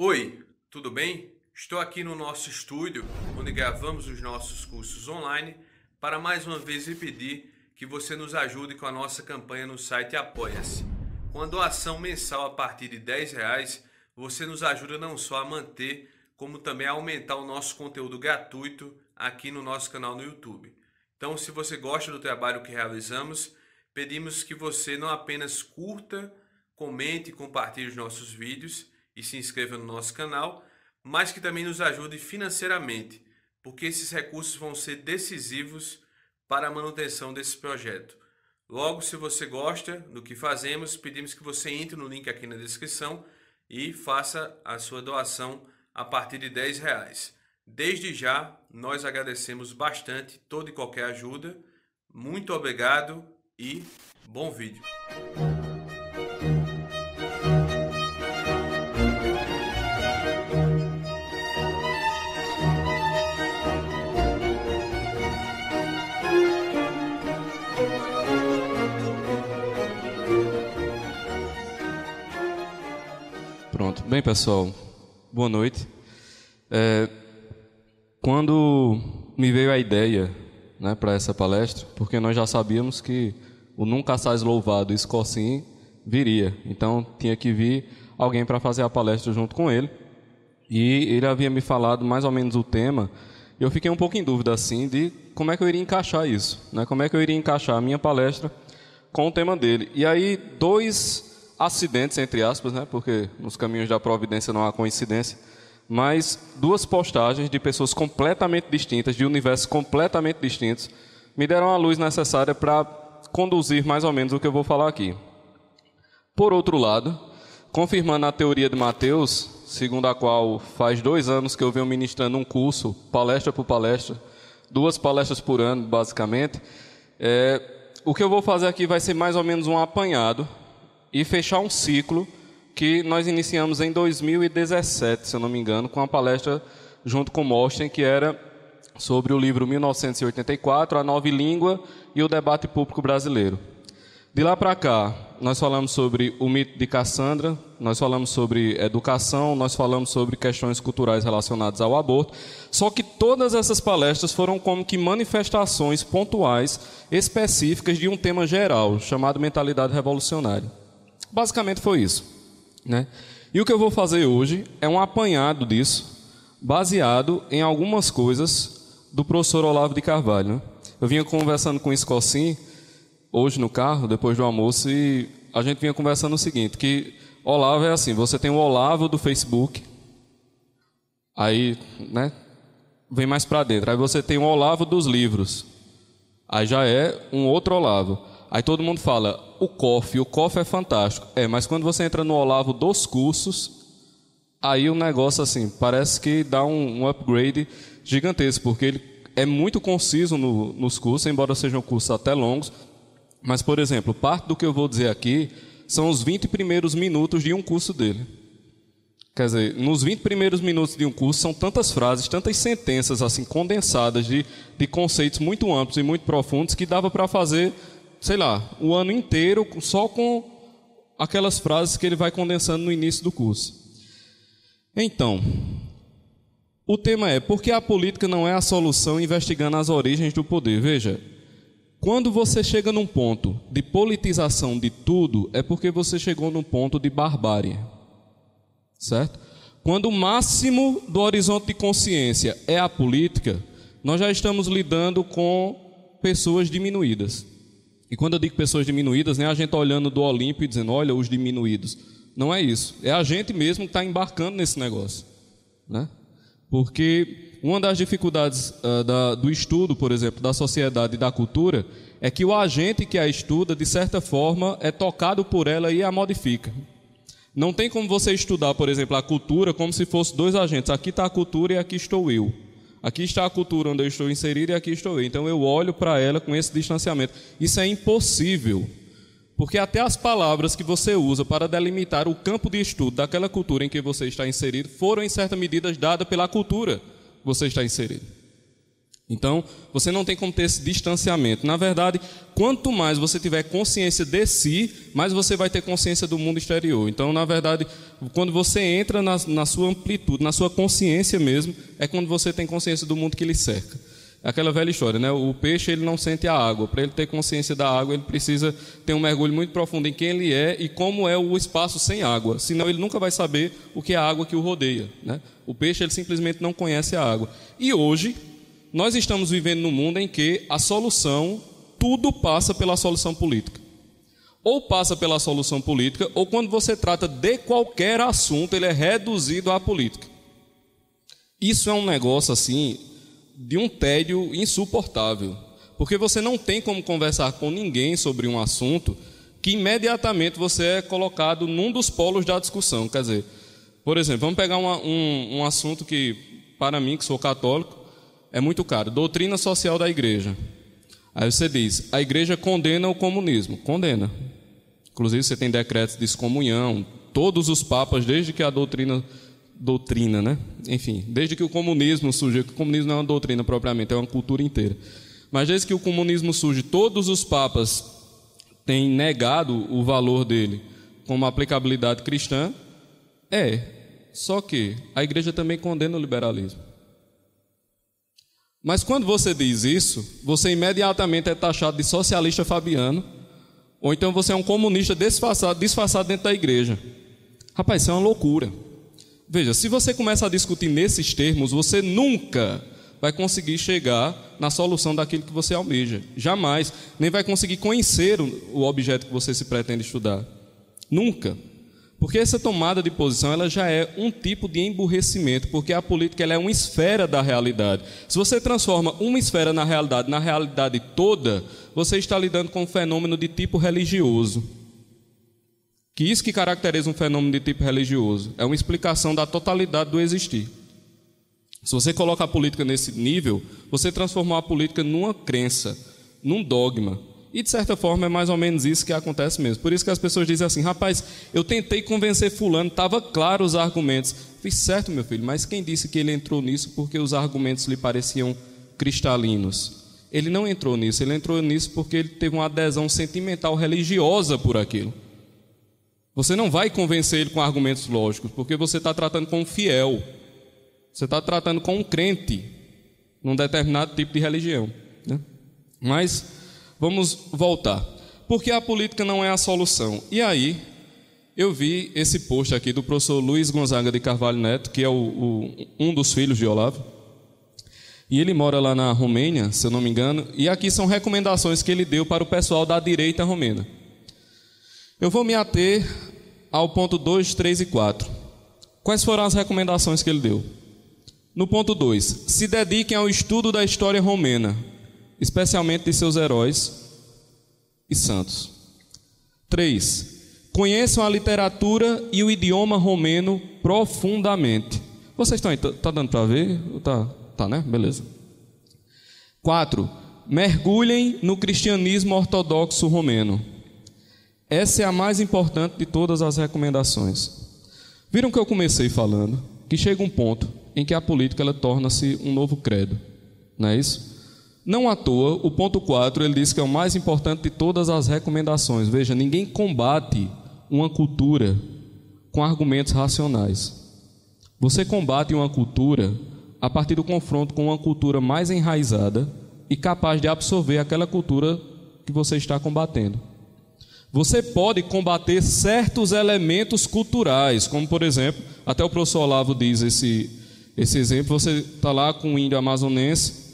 Oi, tudo bem? Estou aqui no nosso estúdio, onde gravamos os nossos cursos online, para mais uma vez lhe pedir que você nos ajude com a nossa campanha no site Apoia-se. Com a doação mensal a partir de 10 reais, você nos ajuda não só a manter, como também a aumentar o nosso conteúdo gratuito aqui no nosso canal no YouTube. Então, se você gosta do trabalho que realizamos, pedimos que você não apenas curta, comente e compartilhe os nossos vídeos e se inscreva no nosso canal, mas que também nos ajude financeiramente, porque esses recursos vão ser decisivos para a manutenção desse projeto. Logo, se você gosta do que fazemos, pedimos que você entre no link aqui na descrição e faça a sua doação a partir de 10 reais. Desde já, nós agradecemos bastante toda e qualquer ajuda. Muito obrigado e bom vídeo. Bem, pessoal, boa noite. É, quando me veio a ideia né, para essa palestra, porque nós já sabíamos que o Nunca Sais Louvado Escocim viria, então tinha que vir alguém para fazer a palestra junto com ele. E ele havia me falado mais ou menos o tema, e eu fiquei um pouco em dúvida assim de como é que eu iria encaixar isso, né? Como é que eu iria encaixar a minha palestra com o tema dele. E aí dois acidentes entre aspas, né? Porque nos caminhos da providência não há coincidência mas duas postagens de pessoas completamente distintas, de universos completamente distintos, me deram a luz necessária para conduzir mais ou menos o que eu vou falar aqui. Por outro lado, confirmando a teoria de Mateus, segundo a qual faz dois anos que eu venho ministrando um curso, palestra por palestra, duas palestras por ano, basicamente, é, o que eu vou fazer aqui vai ser mais ou menos um apanhado e fechar um ciclo que nós iniciamos em 2017, se eu não me engano, com uma palestra junto com Mosten, que era sobre o livro 1984, A Nova Língua e o Debate Público Brasileiro. De lá para cá, nós falamos sobre o mito de Cassandra, nós falamos sobre educação, nós falamos sobre questões culturais relacionadas ao aborto. Só que todas essas palestras foram como que manifestações pontuais, específicas de um tema geral, chamado mentalidade revolucionária. Basicamente foi isso. Né? E o que eu vou fazer hoje é um apanhado disso, baseado em algumas coisas do professor Olavo de Carvalho. Né? Eu vinha conversando com o Escocim hoje no carro, depois do almoço, e a gente vinha conversando o seguinte, que Olavo é assim, você tem o Olavo do Facebook, aí, né, vem mais para dentro. Aí você tem o Olavo dos livros. Aí já é um outro Olavo. Aí todo mundo fala, o COF, o COF é fantástico. É, mas quando você entra no Olavo dos cursos, aí o negócio assim, parece que dá um, um upgrade gigantesco, porque ele é muito conciso no, nos cursos, embora sejam cursos até longos. Mas, por exemplo, parte do que eu vou dizer aqui são os 20 primeiros minutos de um curso dele. Quer dizer, nos 20 primeiros minutos de um curso são tantas frases, tantas sentenças assim condensadas de, de conceitos muito amplos e muito profundos que dava para fazer sei lá, o ano inteiro só com aquelas frases que ele vai condensando no início do curso. Então, o tema é por que a política não é a solução investigando as origens do poder? Veja, quando você chega num ponto de politização de tudo, é porque você chegou num ponto de barbárie. Certo? Quando o máximo do horizonte de consciência é a política, nós já estamos lidando com pessoas diminuídas. E quando eu digo pessoas diminuídas, nem a gente tá olhando do Olimpo e dizendo, olha, os diminuídos. Não é isso. É a gente mesmo que está embarcando nesse negócio. Né? Porque uma das dificuldades uh, da, do estudo, por exemplo, da sociedade e da cultura, é que o agente que a estuda, de certa forma, é tocado por ela e a modifica. Não tem como você estudar, por exemplo, a cultura como se fosse dois agentes. Aqui está a cultura e aqui estou eu. Aqui está a cultura onde eu estou inserido e aqui estou eu. Então eu olho para ela com esse distanciamento. Isso é impossível. Porque até as palavras que você usa para delimitar o campo de estudo daquela cultura em que você está inserido foram, em certa medida, dadas pela cultura que você está inserido. Então, você não tem como ter esse distanciamento. Na verdade, quanto mais você tiver consciência de si, mais você vai ter consciência do mundo exterior. Então, na verdade, quando você entra na, na sua amplitude, na sua consciência mesmo, é quando você tem consciência do mundo que lhe cerca. É aquela velha história, né? O peixe ele não sente a água. Para ele ter consciência da água, ele precisa ter um mergulho muito profundo em quem ele é e como é o espaço sem água. Senão ele nunca vai saber o que é a água que o rodeia. Né? O peixe ele simplesmente não conhece a água. E hoje nós estamos vivendo num mundo em que a solução tudo passa pela solução política. Ou passa pela solução política, ou quando você trata de qualquer assunto, ele é reduzido à política. Isso é um negócio assim de um tédio insuportável, porque você não tem como conversar com ninguém sobre um assunto que imediatamente você é colocado num dos polos da discussão. Quer dizer, por exemplo, vamos pegar uma, um, um assunto que, para mim, que sou católico, é muito caro: doutrina social da igreja. Aí você diz: a igreja condena o comunismo. Condena. Inclusive, você tem decretos de excomunhão. Todos os papas, desde que a doutrina doutrina, né? Enfim, desde que o comunismo surgiu, que o comunismo não é uma doutrina propriamente, é uma cultura inteira. Mas desde que o comunismo surge, todos os papas têm negado o valor dele como aplicabilidade cristã. É, só que a igreja também condena o liberalismo. Mas quando você diz isso, você imediatamente é taxado de socialista fabiano, ou então você é um comunista disfarçado, disfarçado dentro da igreja. Rapaz, isso é uma loucura. Veja, se você começa a discutir nesses termos, você nunca vai conseguir chegar na solução daquilo que você almeja. Jamais. Nem vai conseguir conhecer o objeto que você se pretende estudar. Nunca. Porque essa tomada de posição ela já é um tipo de emburrecimento, porque a política ela é uma esfera da realidade. Se você transforma uma esfera na realidade, na realidade toda, você está lidando com um fenômeno de tipo religioso. Que isso que caracteriza um fenômeno de tipo religioso é uma explicação da totalidade do existir. Se você coloca a política nesse nível, você transformou a política numa crença, num dogma. E de certa forma é mais ou menos isso que acontece mesmo. Por isso que as pessoas dizem assim: rapaz, eu tentei convencer Fulano, estava claro os argumentos. Fiz certo, meu filho, mas quem disse que ele entrou nisso porque os argumentos lhe pareciam cristalinos? Ele não entrou nisso, ele entrou nisso porque ele teve uma adesão sentimental religiosa por aquilo. Você não vai convencer ele com argumentos lógicos, porque você está tratando com um fiel. Você está tratando com um crente num determinado tipo de religião. Né? Mas vamos voltar. Porque a política não é a solução. E aí, eu vi esse post aqui do professor Luiz Gonzaga de Carvalho Neto, que é o, o, um dos filhos de Olavo. E ele mora lá na Romênia, se eu não me engano. E aqui são recomendações que ele deu para o pessoal da direita romena. Eu vou me ater ao ponto 2, 3 e 4. Quais foram as recomendações que ele deu? No ponto 2, se dediquem ao estudo da história romena, especialmente de seus heróis e santos. 3. Conheçam a literatura e o idioma romeno profundamente. Vocês estão aí? Tá, tá dando para ver? Tá, tá, né? Beleza. 4. Mergulhem no cristianismo ortodoxo romeno. Essa é a mais importante de todas as recomendações. Viram que eu comecei falando que chega um ponto em que a política ela torna-se um novo credo, não é isso? Não à toa, o ponto 4 ele diz que é o mais importante de todas as recomendações. Veja, ninguém combate uma cultura com argumentos racionais. Você combate uma cultura a partir do confronto com uma cultura mais enraizada e capaz de absorver aquela cultura que você está combatendo. Você pode combater certos elementos culturais, como por exemplo, até o professor Olavo diz esse, esse exemplo: você está lá com um índio amazonense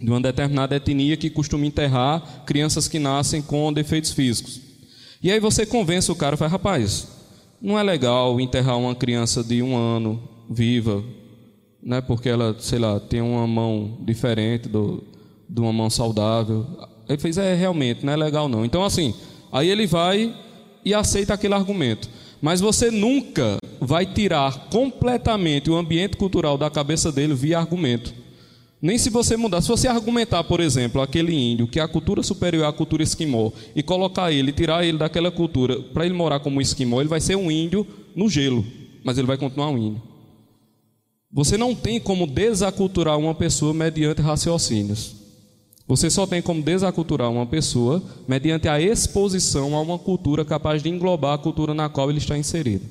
de uma determinada etnia que costuma enterrar crianças que nascem com defeitos físicos. E aí você convence o cara, fala, rapaz, não é legal enterrar uma criança de um ano viva, né, porque ela, sei lá, tem uma mão diferente do, de uma mão saudável. Ele fez, é, realmente, não é legal não. Então, assim, Aí ele vai e aceita aquele argumento. Mas você nunca vai tirar completamente o ambiente cultural da cabeça dele via argumento. Nem se você mudar. Se você argumentar, por exemplo, aquele índio que é a cultura superior à cultura esquimó e colocar ele, tirar ele daquela cultura para ele morar como esquimó, ele vai ser um índio no gelo, mas ele vai continuar um índio. Você não tem como desaculturar uma pessoa mediante raciocínios. Você só tem como desaculturar uma pessoa mediante a exposição a uma cultura capaz de englobar a cultura na qual ele está inserido.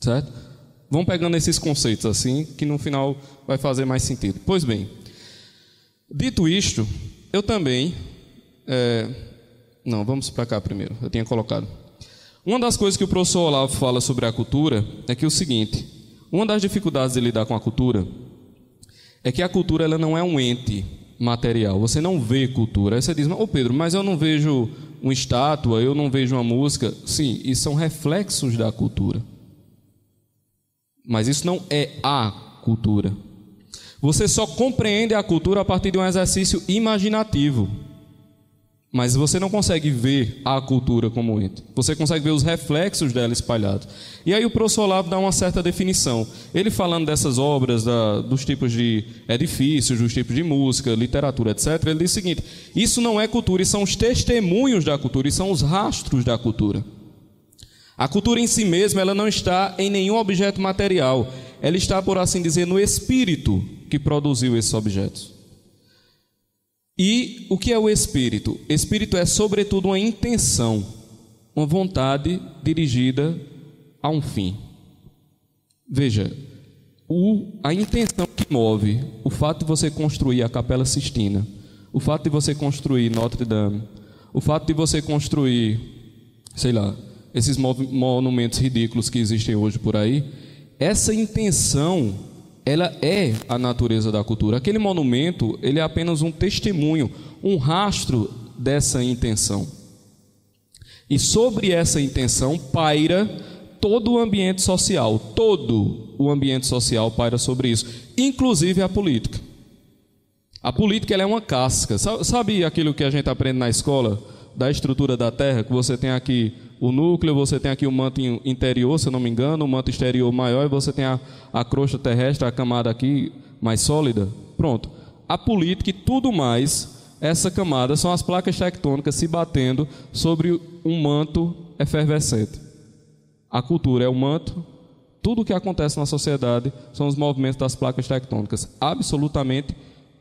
Certo? Vão pegando esses conceitos assim, que no final vai fazer mais sentido. Pois bem, dito isto, eu também. É... Não, vamos para cá primeiro. Eu tinha colocado. Uma das coisas que o professor Olavo fala sobre a cultura é que é o seguinte: uma das dificuldades de lidar com a cultura é que a cultura ela não é um ente material. Você não vê cultura. Aí você diz, ô oh, Pedro, mas eu não vejo uma estátua, eu não vejo uma música. Sim, isso são reflexos da cultura. Mas isso não é a cultura. Você só compreende a cultura a partir de um exercício imaginativo. Mas você não consegue ver a cultura como ente. Você consegue ver os reflexos dela espalhados. E aí o professor Olavo dá uma certa definição. Ele falando dessas obras, da, dos tipos de edifícios, dos tipos de música, literatura, etc., ele diz o seguinte: isso não é cultura, isso são os testemunhos da cultura, isso são os rastros da cultura. A cultura em si mesma, ela não está em nenhum objeto material. Ela está, por assim dizer, no espírito que produziu esses objetos. E o que é o espírito? Espírito é, sobretudo, uma intenção, uma vontade dirigida a um fim. Veja, o, a intenção que move o fato de você construir a Capela Sistina, o fato de você construir Notre Dame, o fato de você construir, sei lá, esses monumentos ridículos que existem hoje por aí, essa intenção ela é a natureza da cultura. Aquele monumento, ele é apenas um testemunho, um rastro dessa intenção. E sobre essa intenção paira todo o ambiente social, todo o ambiente social paira sobre isso, inclusive a política. A política é uma casca. Sabe aquilo que a gente aprende na escola da estrutura da Terra, que você tem aqui o núcleo, você tem aqui o manto interior, se eu não me engano, o manto exterior maior, e você tem a, a crosta terrestre, a camada aqui mais sólida. Pronto. A política e tudo mais, essa camada são as placas tectônicas se batendo sobre um manto efervescente. A cultura é o manto, tudo o que acontece na sociedade são os movimentos das placas tectônicas. Absolutamente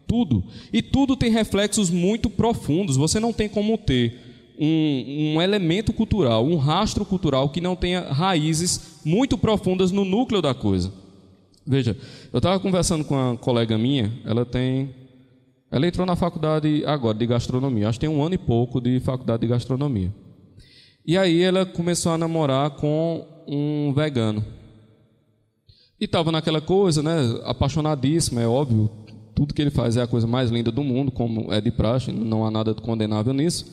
tudo. E tudo tem reflexos muito profundos. Você não tem como ter um, um, elemento cultural, um rastro cultural que não tenha raízes muito profundas no núcleo da coisa. Veja, eu estava conversando com uma colega minha, ela tem. Ela entrou na faculdade agora de gastronomia, acho que tem um ano e pouco de faculdade de gastronomia. E aí ela começou a namorar com um vegano. E estava naquela coisa, né? Apaixonadíssima, é óbvio. Tudo que ele faz é a coisa mais linda do mundo, como é de praxe, não há nada condenável nisso.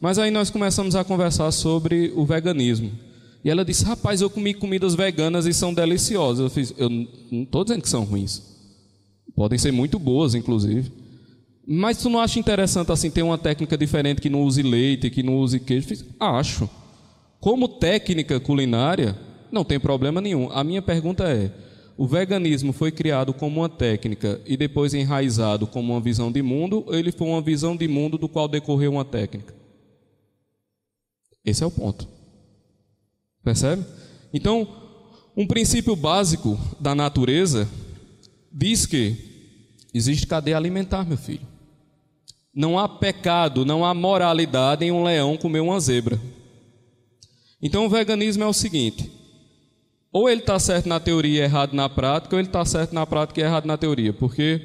Mas aí nós começamos a conversar sobre o veganismo. E ela disse: Rapaz, eu comi comidas veganas e são deliciosas. Eu, fiz, eu não estou dizendo que são ruins. Podem ser muito boas, inclusive. Mas tu não acha interessante assim ter uma técnica diferente que não use leite, que não use queijo? Fiz, Acho. Como técnica culinária, não tem problema nenhum. A minha pergunta é: o veganismo foi criado como uma técnica e depois enraizado como uma visão de mundo, ou ele foi uma visão de mundo do qual decorreu uma técnica? Esse é o ponto. Percebe? Então, um princípio básico da natureza diz que existe cadeia alimentar, meu filho. Não há pecado, não há moralidade em um leão comer uma zebra. Então, o veganismo é o seguinte: ou ele está certo na teoria e errado na prática, ou ele está certo na prática e errado na teoria. Porque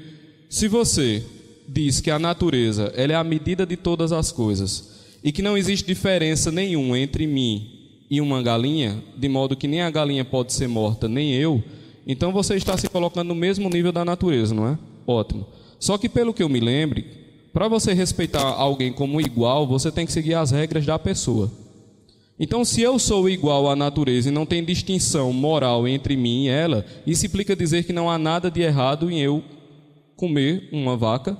se você diz que a natureza ela é a medida de todas as coisas e que não existe diferença nenhuma entre mim e uma galinha, de modo que nem a galinha pode ser morta, nem eu, então você está se colocando no mesmo nível da natureza, não é? Ótimo. Só que pelo que eu me lembre, para você respeitar alguém como igual, você tem que seguir as regras da pessoa. Então, se eu sou igual à natureza e não tem distinção moral entre mim e ela, isso implica dizer que não há nada de errado em eu comer uma vaca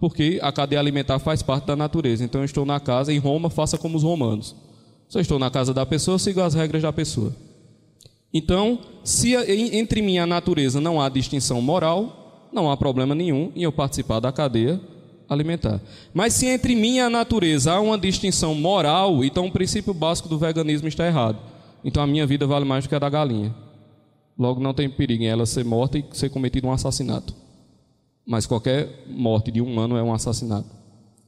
porque a cadeia alimentar faz parte da natureza. Então eu estou na casa, em Roma, faça como os romanos. Se eu estou na casa da pessoa, eu sigo as regras da pessoa. Então, se entre mim e a natureza não há distinção moral, não há problema nenhum em eu participar da cadeia alimentar. Mas se entre mim e a natureza há uma distinção moral, então o princípio básico do veganismo está errado. Então a minha vida vale mais do que a da galinha. logo não tem perigo em ela ser morta e ser cometido um assassinato. Mas qualquer morte de um humano é um assassinato.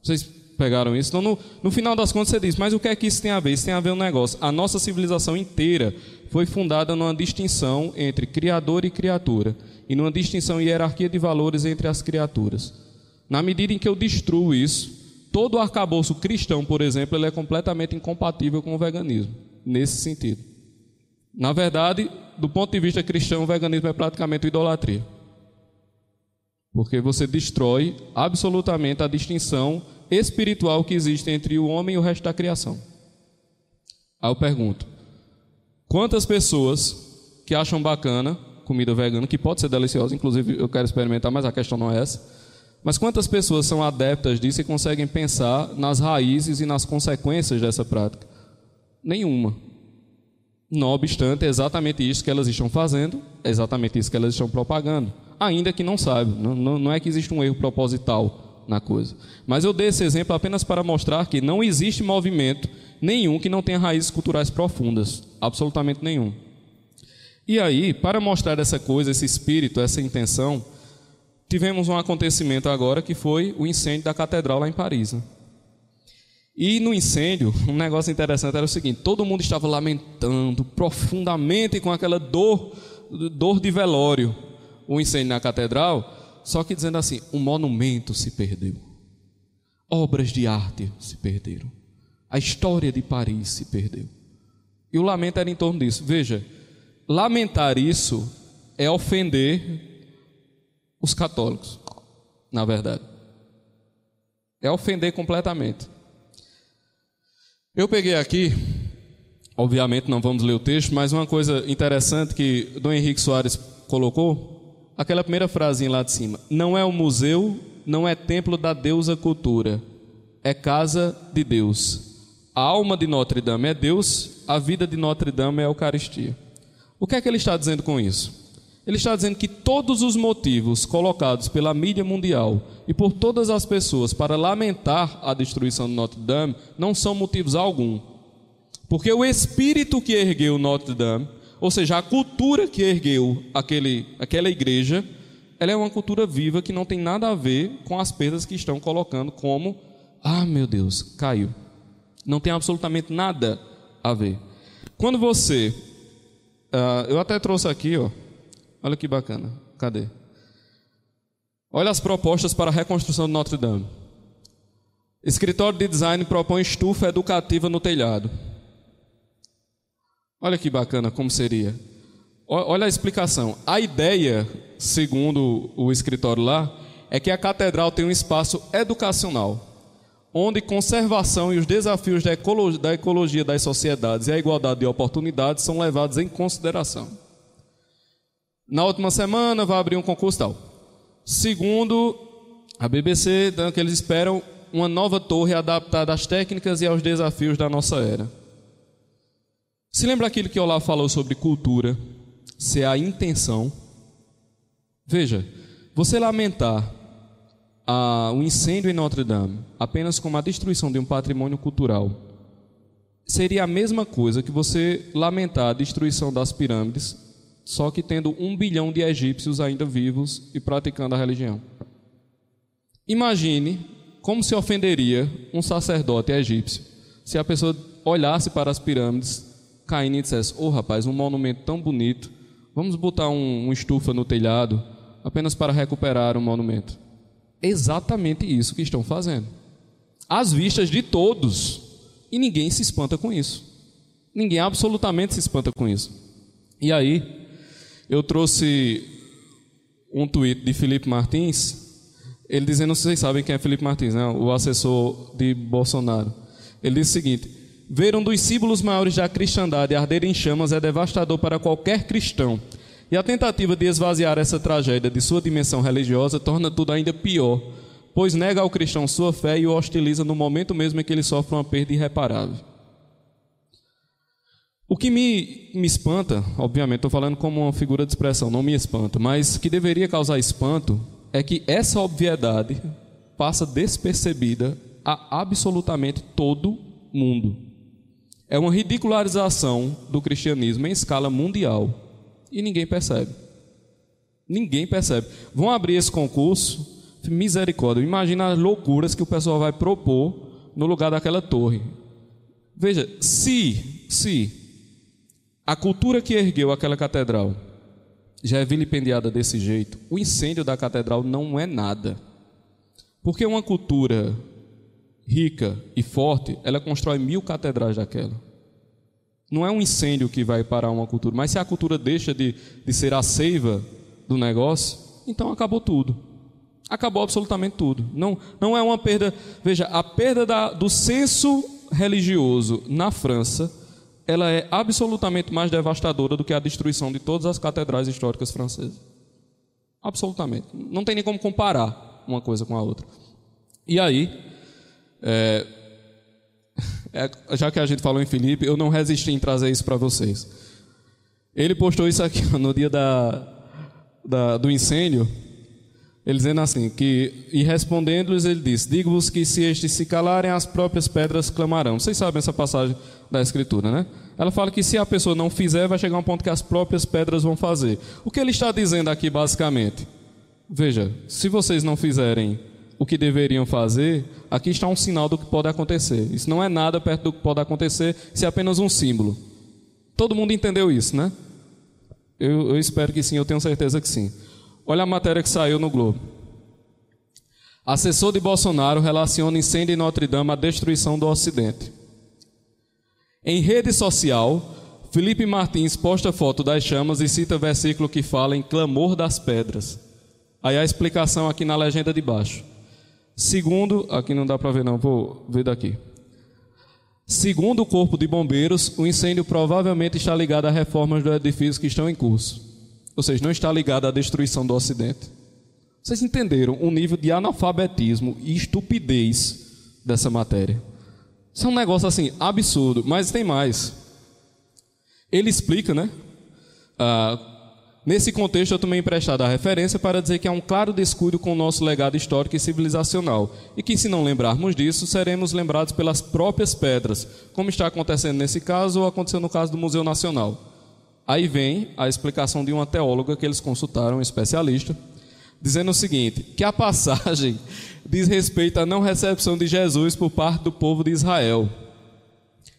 Vocês pegaram isso? Então, no, no final das contas, você diz: mas o que é que isso tem a ver? Isso tem a ver um negócio. A nossa civilização inteira foi fundada numa distinção entre criador e criatura e numa distinção e hierarquia de valores entre as criaturas. Na medida em que eu destruo isso, todo o arcabouço cristão, por exemplo, ele é completamente incompatível com o veganismo, nesse sentido. Na verdade, do ponto de vista cristão, o veganismo é praticamente idolatria. Porque você destrói absolutamente a distinção espiritual que existe entre o homem e o resto da criação. Aí eu pergunto: quantas pessoas que acham bacana comida vegana, que pode ser deliciosa, inclusive eu quero experimentar, mas a questão não é essa. Mas quantas pessoas são adeptas disso e conseguem pensar nas raízes e nas consequências dessa prática? Nenhuma. Não obstante, é exatamente isso que elas estão fazendo, é exatamente isso que elas estão propagando. Ainda que não saibam, não, não, não é que existe um erro proposital na coisa. Mas eu dei esse exemplo apenas para mostrar que não existe movimento nenhum que não tenha raízes culturais profundas, absolutamente nenhum. E aí, para mostrar essa coisa, esse espírito, essa intenção, tivemos um acontecimento agora que foi o incêndio da catedral lá em Paris. Né? E no incêndio, um negócio interessante era o seguinte: todo mundo estava lamentando profundamente com aquela dor, dor de velório, o incêndio na catedral, só que dizendo assim: um monumento se perdeu, obras de arte se perderam, a história de Paris se perdeu. E o lamento era em torno disso. Veja, lamentar isso é ofender os católicos, na verdade. É ofender completamente. Eu peguei aqui, obviamente não vamos ler o texto, mas uma coisa interessante que Dom Henrique Soares colocou, aquela primeira frase lá de cima: Não é um museu, não é templo da deusa cultura, é casa de Deus. A alma de Notre Dame é Deus, a vida de Notre Dame é a Eucaristia. O que é que ele está dizendo com isso? Ele está dizendo que todos os motivos colocados pela mídia mundial e por todas as pessoas para lamentar a destruição de Notre Dame não são motivos algum. Porque o espírito que ergueu Notre Dame, ou seja, a cultura que ergueu aquele, aquela igreja, ela é uma cultura viva que não tem nada a ver com as perdas que estão colocando como, ah, meu Deus, caiu. Não tem absolutamente nada a ver. Quando você, uh, eu até trouxe aqui, ó, Olha que bacana. Cadê? Olha as propostas para a reconstrução de Notre Dame. Escritório de design propõe estufa educativa no telhado. Olha que bacana como seria. Olha a explicação. A ideia, segundo o escritório lá, é que a catedral tem um espaço educacional, onde conservação e os desafios da ecologia, da ecologia das sociedades e a igualdade de oportunidades são levados em consideração. Na última semana vai abrir um concurso tal. Segundo a BBC, que eles esperam uma nova torre adaptada às técnicas e aos desafios da nossa era. Se lembra aquilo que Olá falou sobre cultura, ser a intenção? Veja, você lamentar o incêndio em Notre Dame apenas como a destruição de um patrimônio cultural seria a mesma coisa que você lamentar a destruição das pirâmides só que tendo um bilhão de egípcios ainda vivos e praticando a religião. Imagine como se ofenderia um sacerdote egípcio se a pessoa olhasse para as pirâmides caindo e dissesse: Ô oh, rapaz, um monumento tão bonito, vamos botar um, um estufa no telhado apenas para recuperar o monumento. Exatamente isso que estão fazendo. Às vistas de todos. E ninguém se espanta com isso. Ninguém absolutamente se espanta com isso. E aí, eu trouxe um tweet de Felipe Martins, ele dizendo, vocês sabem quem é Felipe Martins, né? o assessor de Bolsonaro. Ele disse o seguinte: Ver um dos símbolos maiores da cristandade arder em chamas é devastador para qualquer cristão. E a tentativa de esvaziar essa tragédia de sua dimensão religiosa torna tudo ainda pior, pois nega ao cristão sua fé e o hostiliza no momento mesmo em que ele sofre uma perda irreparável. O que me, me espanta, obviamente, estou falando como uma figura de expressão, não me espanta, mas que deveria causar espanto é que essa obviedade passa despercebida a absolutamente todo mundo. É uma ridicularização do cristianismo em escala mundial. E ninguém percebe. Ninguém percebe. Vão abrir esse concurso, misericórdia. Imagina as loucuras que o pessoal vai propor no lugar daquela torre. Veja, se, se a cultura que ergueu aquela catedral já é vilipendiada desse jeito, o incêndio da catedral não é nada. Porque uma cultura rica e forte, ela constrói mil catedrais daquela. Não é um incêndio que vai parar uma cultura, mas se a cultura deixa de, de ser a seiva do negócio, então acabou tudo. Acabou absolutamente tudo. Não, não é uma perda. Veja, a perda da, do senso religioso na França, ela é absolutamente mais devastadora do que a destruição de todas as catedrais históricas francesas. Absolutamente. Não tem nem como comparar uma coisa com a outra. E aí, é, é, já que a gente falou em Felipe, eu não resisti em trazer isso para vocês. Ele postou isso aqui no dia da, da, do incêndio. Ele dizendo assim, que, e respondendo-lhes, ele disse: Digo-vos que se estes se calarem, as próprias pedras clamarão. Vocês sabem essa passagem da Escritura, né? Ela fala que se a pessoa não fizer, vai chegar um ponto que as próprias pedras vão fazer. O que ele está dizendo aqui, basicamente? Veja, se vocês não fizerem o que deveriam fazer, aqui está um sinal do que pode acontecer. Isso não é nada perto do que pode acontecer, isso é apenas um símbolo. Todo mundo entendeu isso, né? Eu, eu espero que sim, eu tenho certeza que sim. Olha a matéria que saiu no Globo. Assessor de Bolsonaro relaciona incêndio em Notre Dame à destruição do Ocidente. Em rede social, Felipe Martins posta foto das chamas e cita versículo que fala em clamor das pedras. Aí a explicação aqui na legenda de baixo. Segundo, aqui não dá para ver não, vou ver daqui. Segundo o Corpo de Bombeiros, o incêndio provavelmente está ligado a reformas do edifício que estão em curso. Ou seja, não está ligado à destruição do Ocidente. Vocês entenderam o nível de analfabetismo e estupidez dessa matéria? Isso é um negócio assim absurdo, mas tem mais. Ele explica, né? Ah, Nesse contexto, eu tomei emprestado a referência para dizer que há um claro descuido com o nosso legado histórico e civilizacional, e que, se não lembrarmos disso, seremos lembrados pelas próprias pedras, como está acontecendo nesse caso ou aconteceu no caso do Museu Nacional. Aí vem a explicação de uma teóloga que eles consultaram, um especialista, dizendo o seguinte: que a passagem diz respeito à não recepção de Jesus por parte do povo de Israel.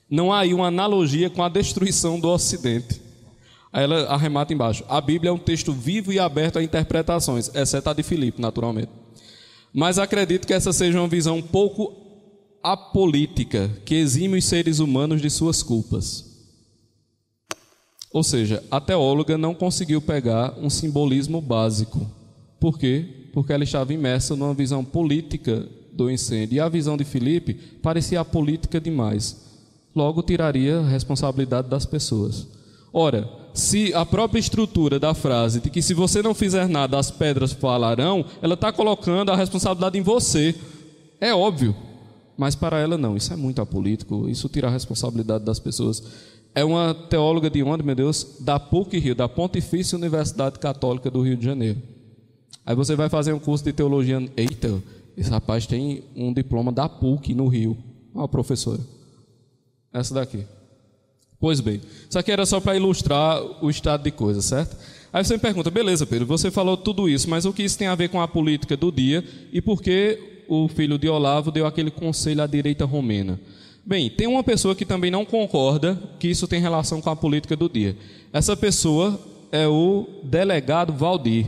Não há aí uma analogia com a destruição do Ocidente. Aí ela arremata embaixo. A Bíblia é um texto vivo e aberto a interpretações, exceto a de Filipe, naturalmente. Mas acredito que essa seja uma visão pouco apolítica, que exime os seres humanos de suas culpas. Ou seja, a teóloga não conseguiu pegar um simbolismo básico. Por quê? Porque ela estava imersa numa visão política do incêndio. E a visão de Filipe parecia apolítica demais. Logo, tiraria a responsabilidade das pessoas. Ora, se a própria estrutura da frase de que se você não fizer nada as pedras falarão, ela está colocando a responsabilidade em você. É óbvio. Mas para ela não, isso é muito apolítico, isso tira a responsabilidade das pessoas. É uma teóloga de onde, meu Deus? Da PUC Rio, da Pontifícia Universidade Católica do Rio de Janeiro. Aí você vai fazer um curso de teologia. Eita, esse rapaz tem um diploma da PUC no Rio. Olha a professora. Essa daqui. Pois bem, isso aqui era só para ilustrar o estado de coisas, certo? Aí você me pergunta, beleza, Pedro, você falou tudo isso, mas o que isso tem a ver com a política do dia e por que o filho de Olavo deu aquele conselho à direita romena? Bem, tem uma pessoa que também não concorda que isso tem relação com a política do dia. Essa pessoa é o delegado Valdir,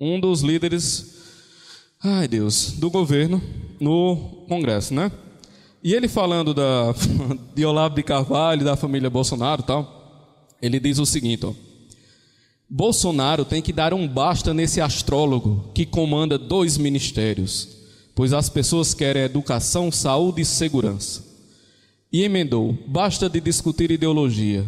um dos líderes, ai Deus, do governo no Congresso, né? E ele falando da, de Olavo de Carvalho, da família Bolsonaro tal, ele diz o seguinte: ó, Bolsonaro tem que dar um basta nesse astrólogo que comanda dois ministérios, pois as pessoas querem educação, saúde e segurança. E emendou: basta de discutir ideologia.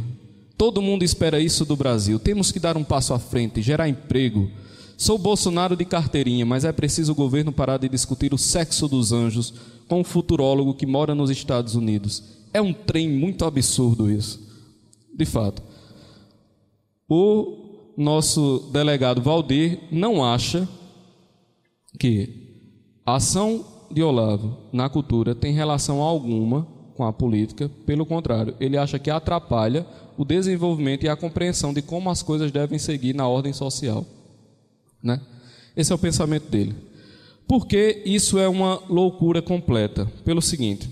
Todo mundo espera isso do Brasil. Temos que dar um passo à frente, gerar emprego. Sou Bolsonaro de carteirinha, mas é preciso o governo parar de discutir o sexo dos anjos com um futurólogo que mora nos Estados Unidos. É um trem muito absurdo isso. De fato. O nosso delegado Valdir não acha que a ação de Olavo na cultura tem relação alguma com a política, pelo contrário, ele acha que atrapalha o desenvolvimento e a compreensão de como as coisas devem seguir na ordem social. Né? Esse é o pensamento dele. Porque isso é uma loucura completa? Pelo seguinte: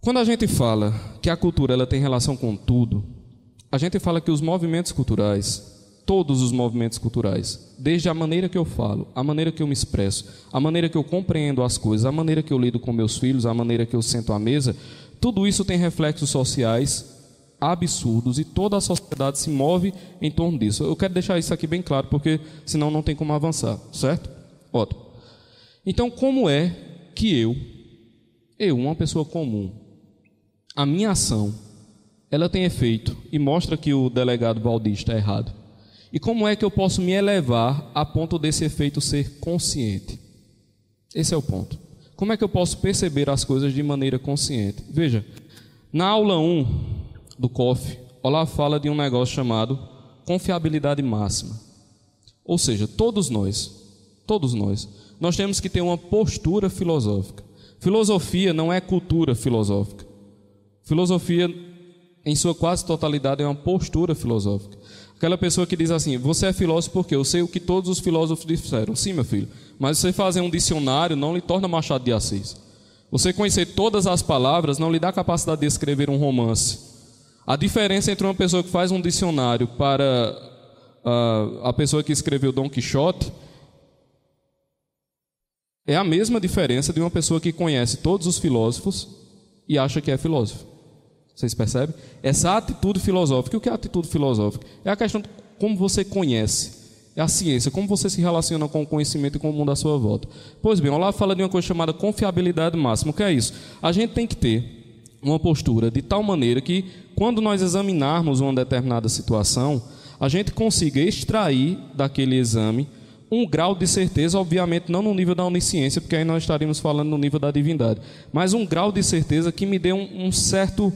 quando a gente fala que a cultura ela tem relação com tudo, a gente fala que os movimentos culturais, todos os movimentos culturais, desde a maneira que eu falo, a maneira que eu me expresso, a maneira que eu compreendo as coisas, a maneira que eu lido com meus filhos, a maneira que eu sento à mesa, tudo isso tem reflexos sociais absurdos e toda a sociedade se move em torno disso. Eu quero deixar isso aqui bem claro, porque senão não tem como avançar, certo? Ótimo. Então, como é que eu, eu, uma pessoa comum, a minha ação, ela tem efeito e mostra que o delegado Valdir está errado? E como é que eu posso me elevar a ponto desse efeito ser consciente? Esse é o ponto. Como é que eu posso perceber as coisas de maneira consciente? Veja, na aula 1, do COF, Olavo fala de um negócio chamado confiabilidade máxima. Ou seja, todos nós, todos nós, nós temos que ter uma postura filosófica. Filosofia não é cultura filosófica. Filosofia, em sua quase totalidade, é uma postura filosófica. Aquela pessoa que diz assim: Você é filósofo porque eu sei o que todos os filósofos disseram. Sim, meu filho, mas você fazer um dicionário não lhe torna Machado de Assis. Você conhecer todas as palavras não lhe dá capacidade de escrever um romance. A diferença entre uma pessoa que faz um dicionário para uh, a pessoa que escreveu Dom Quixote é a mesma diferença de uma pessoa que conhece todos os filósofos e acha que é filósofo. Vocês percebem? Essa atitude filosófica. O que é atitude filosófica? É a questão de como você conhece. É a ciência, como você se relaciona com o conhecimento e com o mundo à sua volta. Pois bem, Olavo fala de uma coisa chamada confiabilidade máxima. O que é isso? A gente tem que ter uma postura de tal maneira que, quando nós examinarmos uma determinada situação, a gente consiga extrair daquele exame um grau de certeza, obviamente não no nível da onisciência, porque aí nós estaríamos falando no nível da divindade, mas um grau de certeza que me dê um, um certo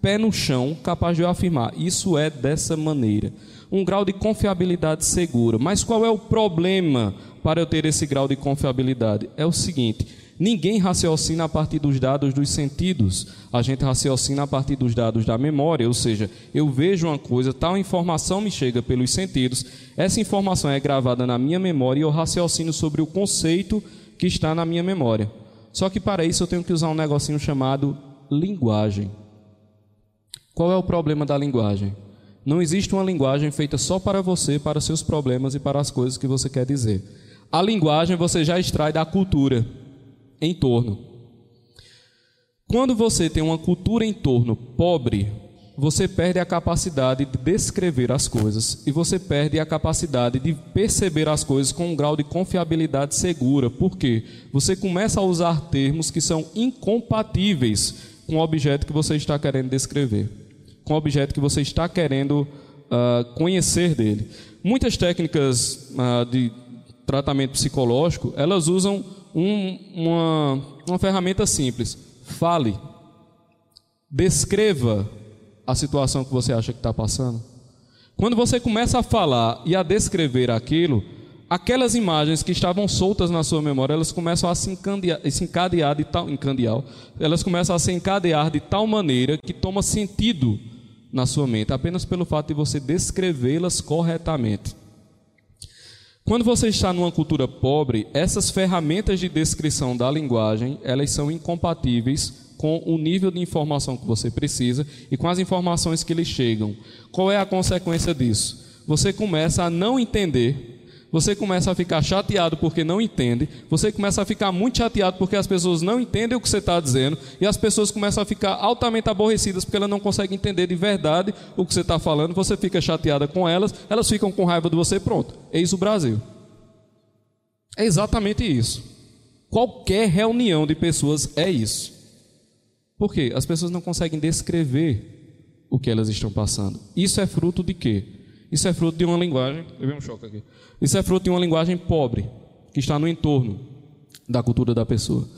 pé no chão capaz de eu afirmar: isso é dessa maneira. Um grau de confiabilidade segura. Mas qual é o problema para eu ter esse grau de confiabilidade? É o seguinte Ninguém raciocina a partir dos dados dos sentidos, a gente raciocina a partir dos dados da memória, ou seja, eu vejo uma coisa, tal informação me chega pelos sentidos, essa informação é gravada na minha memória e eu raciocino sobre o conceito que está na minha memória. Só que para isso eu tenho que usar um negocinho chamado linguagem. Qual é o problema da linguagem? Não existe uma linguagem feita só para você, para seus problemas e para as coisas que você quer dizer. A linguagem você já extrai da cultura em torno. Quando você tem uma cultura em torno pobre, você perde a capacidade de descrever as coisas e você perde a capacidade de perceber as coisas com um grau de confiabilidade segura. Por quê? Você começa a usar termos que são incompatíveis com o objeto que você está querendo descrever, com o objeto que você está querendo uh, conhecer dele. Muitas técnicas uh, de tratamento psicológico, elas usam um, uma, uma ferramenta simples. Fale. Descreva a situação que você acha que está passando. Quando você começa a falar e a descrever aquilo, aquelas imagens que estavam soltas na sua memória, elas começam a se encadear, se encadear de tal, encadear, elas começam a se encadear de tal maneira que toma sentido na sua mente, apenas pelo fato de você descrevê-las corretamente. Quando você está numa cultura pobre, essas ferramentas de descrição da linguagem, elas são incompatíveis com o nível de informação que você precisa e com as informações que lhe chegam. Qual é a consequência disso? Você começa a não entender você começa a ficar chateado porque não entende, você começa a ficar muito chateado porque as pessoas não entendem o que você está dizendo, e as pessoas começam a ficar altamente aborrecidas porque elas não conseguem entender de verdade o que você está falando, você fica chateada com elas, elas ficam com raiva de você, pronto. Eis o Brasil. É exatamente isso. Qualquer reunião de pessoas é isso. Por quê? As pessoas não conseguem descrever o que elas estão passando. Isso é fruto de quê? Isso é fruto de uma linguagem. Eu um choque aqui. Isso é fruto de uma linguagem pobre, que está no entorno da cultura da pessoa.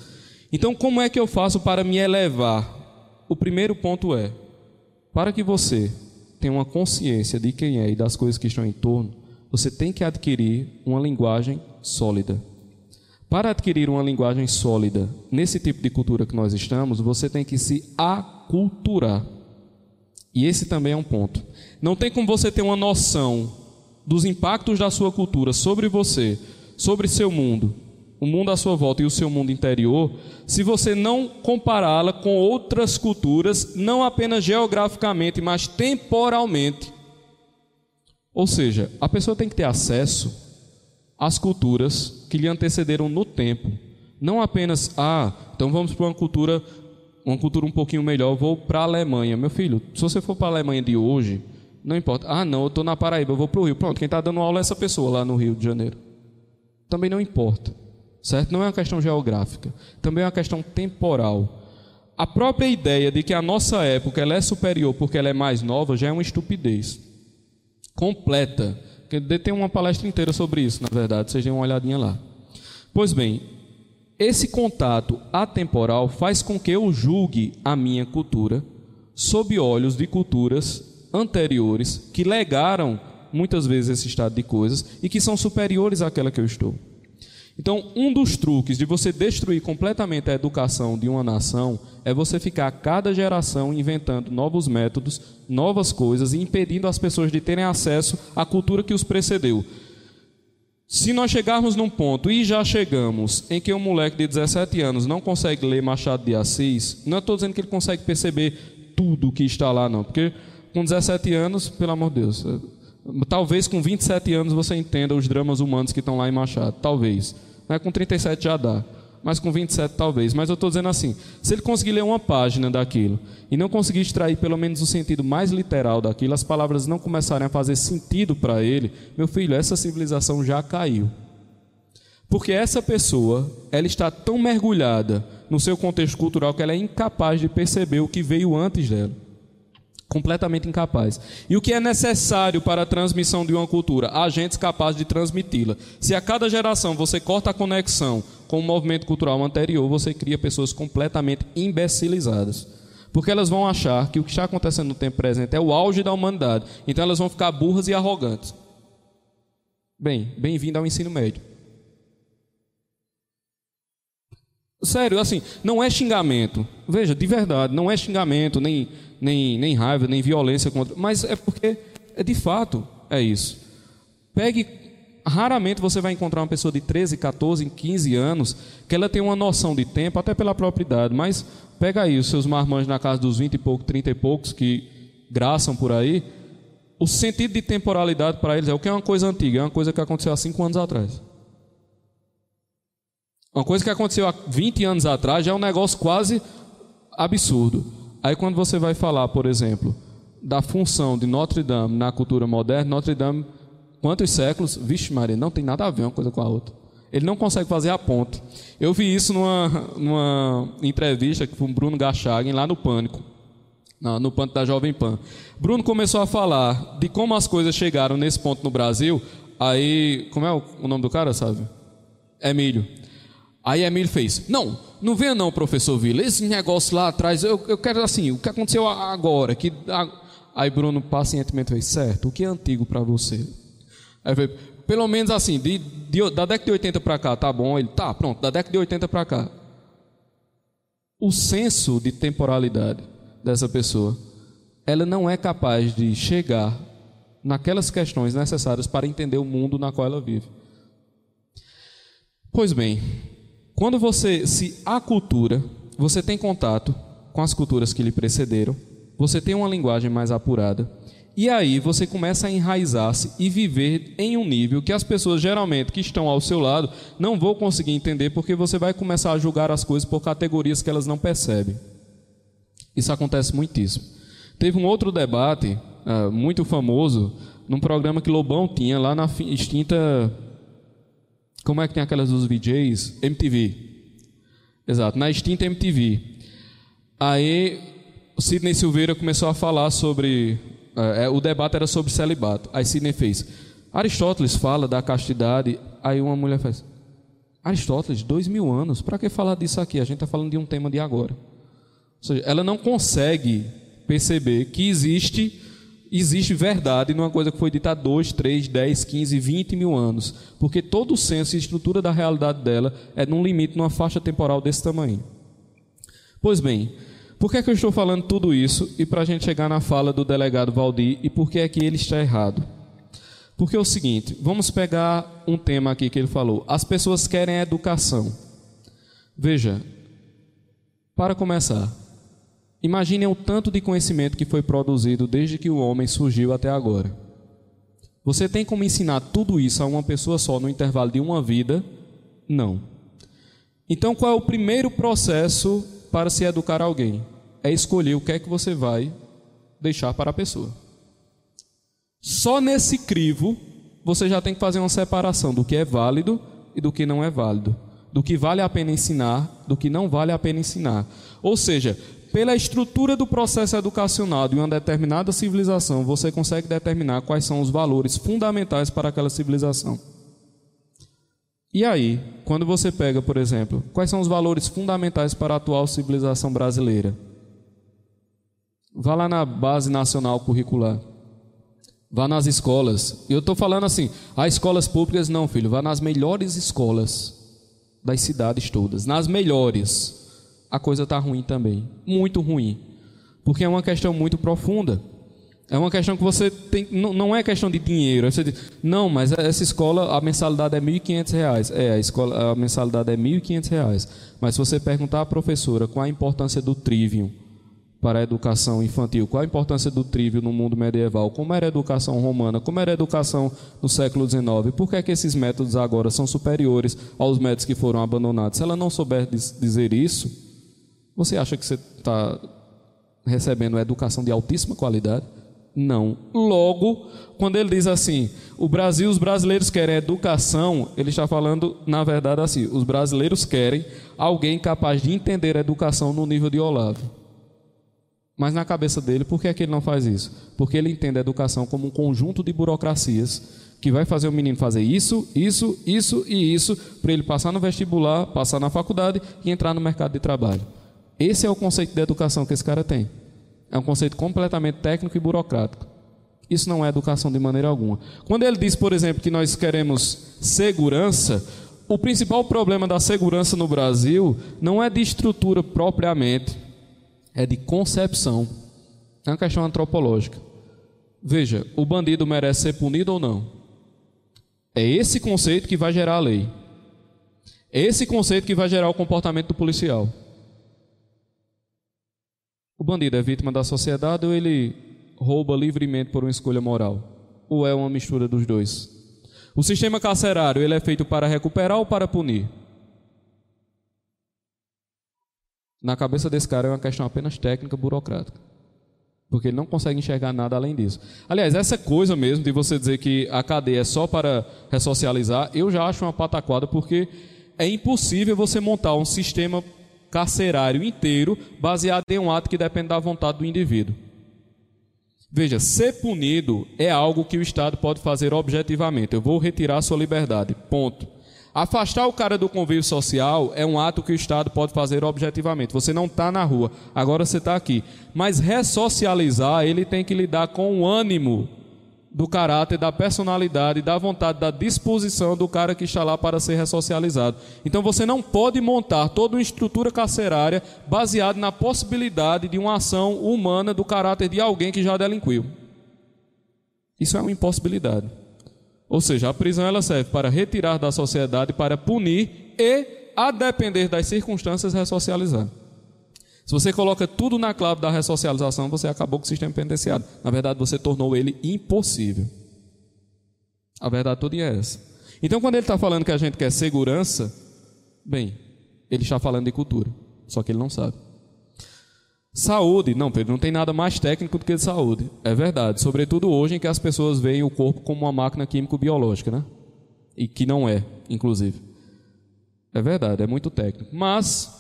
Então, como é que eu faço para me elevar? O primeiro ponto é: para que você tenha uma consciência de quem é e das coisas que estão em torno, você tem que adquirir uma linguagem sólida. Para adquirir uma linguagem sólida nesse tipo de cultura que nós estamos, você tem que se aculturar. E esse também é um ponto. Não tem como você ter uma noção dos impactos da sua cultura sobre você, sobre seu mundo, o mundo à sua volta e o seu mundo interior, se você não compará-la com outras culturas, não apenas geograficamente, mas temporalmente. Ou seja, a pessoa tem que ter acesso às culturas que lhe antecederam no tempo. Não apenas, ah, então vamos para uma cultura, uma cultura um pouquinho melhor, vou para a Alemanha. Meu filho, se você for para a Alemanha de hoje, não importa. Ah, não, eu estou na Paraíba, eu vou para o Rio. Pronto, quem está dando aula é essa pessoa lá no Rio de Janeiro. Também não importa, certo? Não é uma questão geográfica, também é uma questão temporal. A própria ideia de que a nossa época ela é superior porque ela é mais nova já é uma estupidez completa. Tem uma palestra inteira sobre isso, na verdade, vocês dêem uma olhadinha lá. Pois bem, esse contato atemporal faz com que eu julgue a minha cultura sob olhos de culturas anteriores que legaram muitas vezes esse estado de coisas e que são superiores àquela que eu estou. Então, um dos truques de você destruir completamente a educação de uma nação é você ficar cada geração inventando novos métodos, novas coisas e impedindo as pessoas de terem acesso à cultura que os precedeu. Se nós chegarmos num ponto, e já chegamos, em que um moleque de 17 anos não consegue ler Machado de Assis, não estou dizendo que ele consegue perceber tudo que está lá, não, porque com 17 anos, pelo amor de Deus, talvez com 27 anos você entenda os dramas humanos que estão lá em Machado, talvez. Né? Com 37 já dá, mas com 27 talvez. Mas eu estou dizendo assim: se ele conseguir ler uma página daquilo e não conseguir extrair pelo menos o sentido mais literal daquilo, as palavras não começarem a fazer sentido para ele, meu filho, essa civilização já caiu. Porque essa pessoa, ela está tão mergulhada no seu contexto cultural que ela é incapaz de perceber o que veio antes dela completamente incapaz. E o que é necessário para a transmissão de uma cultura? Agentes capazes de transmiti-la. Se a cada geração você corta a conexão com o movimento cultural anterior, você cria pessoas completamente imbecilizadas. Porque elas vão achar que o que está acontecendo no tempo presente é o auge da humanidade. Então elas vão ficar burras e arrogantes. Bem, bem-vindo ao ensino médio. Sério, assim, não é xingamento. Veja, de verdade, não é xingamento, nem nem, nem raiva, nem violência contra. Mas é porque, é, de fato, é isso. Pegue. Raramente você vai encontrar uma pessoa de 13, 14, 15 anos que ela tem uma noção de tempo, até pela própria idade, mas pega aí os seus marmanjos na casa dos 20 e poucos, 30 e poucos que graçam por aí. O sentido de temporalidade para eles é o que é uma coisa antiga, é uma coisa que aconteceu há 5 anos atrás. Uma coisa que aconteceu há 20 anos atrás já é um negócio quase absurdo. Aí quando você vai falar, por exemplo, da função de Notre Dame na cultura moderna, Notre Dame, quantos séculos? Vixe Maria, não tem nada a ver uma coisa com a outra. Ele não consegue fazer a ponte. Eu vi isso numa, numa entrevista com o Bruno Gachagin lá no Pânico, no, no Pânico da Jovem Pan. Bruno começou a falar de como as coisas chegaram nesse ponto no Brasil. Aí, como é o, o nome do cara, sabe? Emílio. Aí Emílio fez: Não, não venha não, professor Vila. Esse negócio lá atrás, eu, eu quero assim, o que aconteceu agora? Que. Aí Bruno pacientemente fez: Certo, o que é antigo para você? Aí fez, pelo menos assim, de, de, da década de 80 para cá, tá bom? Ele, tá, pronto, da década de 80 para cá. O senso de temporalidade dessa pessoa, ela não é capaz de chegar naquelas questões necessárias para entender o mundo na qual ela vive. Pois bem, quando você se acultura, você tem contato com as culturas que lhe precederam, você tem uma linguagem mais apurada, e aí você começa a enraizar-se e viver em um nível que as pessoas geralmente que estão ao seu lado não vão conseguir entender, porque você vai começar a julgar as coisas por categorias que elas não percebem. Isso acontece muitíssimo. Teve um outro debate uh, muito famoso num programa que Lobão tinha lá na extinta como é que tem aquelas dos VJs? MTV. Exato, na extinta MTV. Aí o Sidney Silveira começou a falar sobre. É, o debate era sobre celibato. Aí Sidney fez. Aristóteles fala da castidade. Aí uma mulher faz. Aristóteles, dois mil anos. Para que falar disso aqui? A gente está falando de um tema de agora. Ou seja, ela não consegue perceber que existe existe verdade numa coisa que foi dita há 2, 3, 10, 15, 20 mil anos. Porque todo o senso e estrutura da realidade dela é num limite, numa faixa temporal desse tamanho. Pois bem, Por que, é que eu estou falando tudo isso e para a gente chegar na fala do delegado Valdir e por que é que ele está errado? Porque é o seguinte, vamos pegar um tema aqui que ele falou. As pessoas querem educação. Veja, para começar, imaginem o tanto de conhecimento que foi produzido desde que o homem surgiu até agora. Você tem como ensinar tudo isso a uma pessoa só no intervalo de uma vida? Não. Então, qual é o primeiro processo para se educar alguém? É escolher o que é que você vai deixar para a pessoa. Só nesse crivo você já tem que fazer uma separação do que é válido e do que não é válido, do que vale a pena ensinar, do que não vale a pena ensinar. Ou seja, pela estrutura do processo educacional de uma determinada civilização, você consegue determinar quais são os valores fundamentais para aquela civilização. E aí, quando você pega, por exemplo, quais são os valores fundamentais para a atual civilização brasileira? Vá lá na base nacional curricular. Vá nas escolas. Eu estou falando assim, as escolas públicas não, filho. Vá nas melhores escolas das cidades todas. Nas melhores. A coisa está ruim também. Muito ruim. Porque é uma questão muito profunda. É uma questão que você tem. Não, não é questão de dinheiro. Você diz, não, mas essa escola, a mensalidade é R$ 1.500. É, a, escola, a mensalidade é R$ 1.500. Mas se você perguntar à professora qual a importância do trivium para a educação infantil, qual a importância do trivium no mundo medieval, como era a educação romana, como era a educação no século XIX, por que, é que esses métodos agora são superiores aos métodos que foram abandonados. Se ela não souber dizer isso, você acha que você está recebendo educação de altíssima qualidade? Não. Logo, quando ele diz assim, o Brasil, os brasileiros querem educação, ele está falando, na verdade, assim: os brasileiros querem alguém capaz de entender a educação no nível de Olavo. Mas na cabeça dele, por que, é que ele não faz isso? Porque ele entende a educação como um conjunto de burocracias que vai fazer o menino fazer isso, isso, isso e isso para ele passar no vestibular, passar na faculdade e entrar no mercado de trabalho. Esse é o conceito de educação que esse cara tem. É um conceito completamente técnico e burocrático. Isso não é educação de maneira alguma. Quando ele diz, por exemplo, que nós queremos segurança, o principal problema da segurança no Brasil não é de estrutura propriamente, é de concepção. É uma questão antropológica. Veja, o bandido merece ser punido ou não? É esse conceito que vai gerar a lei. É esse conceito que vai gerar o comportamento do policial. O bandido é vítima da sociedade ou ele rouba livremente por uma escolha moral? Ou é uma mistura dos dois? O sistema carcerário ele é feito para recuperar ou para punir? Na cabeça desse cara é uma questão apenas técnica, burocrática. Porque ele não consegue enxergar nada além disso. Aliás, essa coisa mesmo de você dizer que a cadeia é só para ressocializar, eu já acho uma pataquada, porque é impossível você montar um sistema carcerário inteiro baseado em um ato que depende da vontade do indivíduo. Veja, ser punido é algo que o Estado pode fazer objetivamente. Eu vou retirar sua liberdade. Ponto. Afastar o cara do convívio social é um ato que o Estado pode fazer objetivamente. Você não está na rua, agora você está aqui. Mas ressocializar, ele tem que lidar com o ânimo do caráter, da personalidade, da vontade, da disposição do cara que está lá para ser ressocializado. Então você não pode montar toda uma estrutura carcerária baseada na possibilidade de uma ação humana do caráter de alguém que já delinquiu. Isso é uma impossibilidade. Ou seja, a prisão ela serve para retirar da sociedade, para punir e, a depender das circunstâncias, ressocializar. Se você coloca tudo na clave da ressocialização, você acabou com o sistema penitenciário. Na verdade, você tornou ele impossível. A verdade toda é essa. Então, quando ele está falando que a gente quer segurança, bem, ele está falando de cultura, só que ele não sabe. Saúde, não, Pedro, não tem nada mais técnico do que saúde. É verdade, sobretudo hoje em que as pessoas veem o corpo como uma máquina químico-biológica, né? E que não é, inclusive. É verdade, é muito técnico. Mas,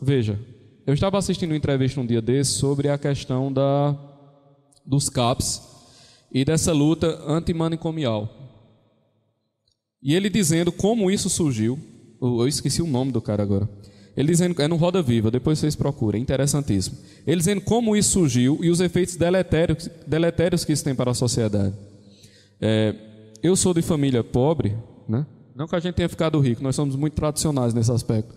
veja, eu estava assistindo uma entrevista um dia desse sobre a questão da, dos CAPs e dessa luta antimanicomial. E ele dizendo como isso surgiu. Eu esqueci o nome do cara agora. Ele dizendo, é no Roda Viva, depois vocês procurem, é interessantíssimo. Ele dizendo como isso surgiu e os efeitos deletérios, deletérios que isso tem para a sociedade. É, eu sou de família pobre, né? não que a gente tenha ficado rico, nós somos muito tradicionais nesse aspecto,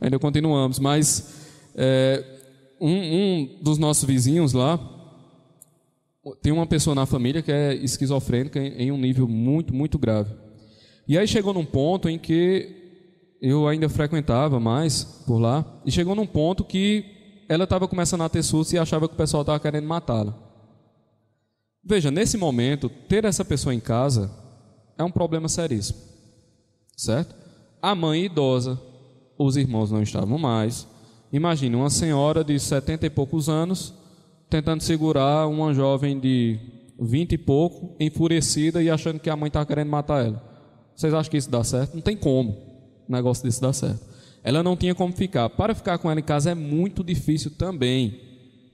ainda continuamos, mas é, um, um dos nossos vizinhos lá tem uma pessoa na família que é esquizofrênica em, em um nível muito, muito grave. E aí chegou num ponto em que eu ainda frequentava mais por lá, e chegou num ponto que ela estava começando a ter susto e achava que o pessoal estava querendo matá-la. Veja, nesse momento, ter essa pessoa em casa é um problema seríssimo, certo? A mãe idosa, os irmãos não estavam mais. Imagine uma senhora de setenta e poucos anos tentando segurar uma jovem de vinte e pouco, enfurecida e achando que a mãe está querendo matar ela. Vocês acham que isso dá certo? Não tem como um negócio desse dar certo. Ela não tinha como ficar. Para ficar com ela em casa é muito difícil também,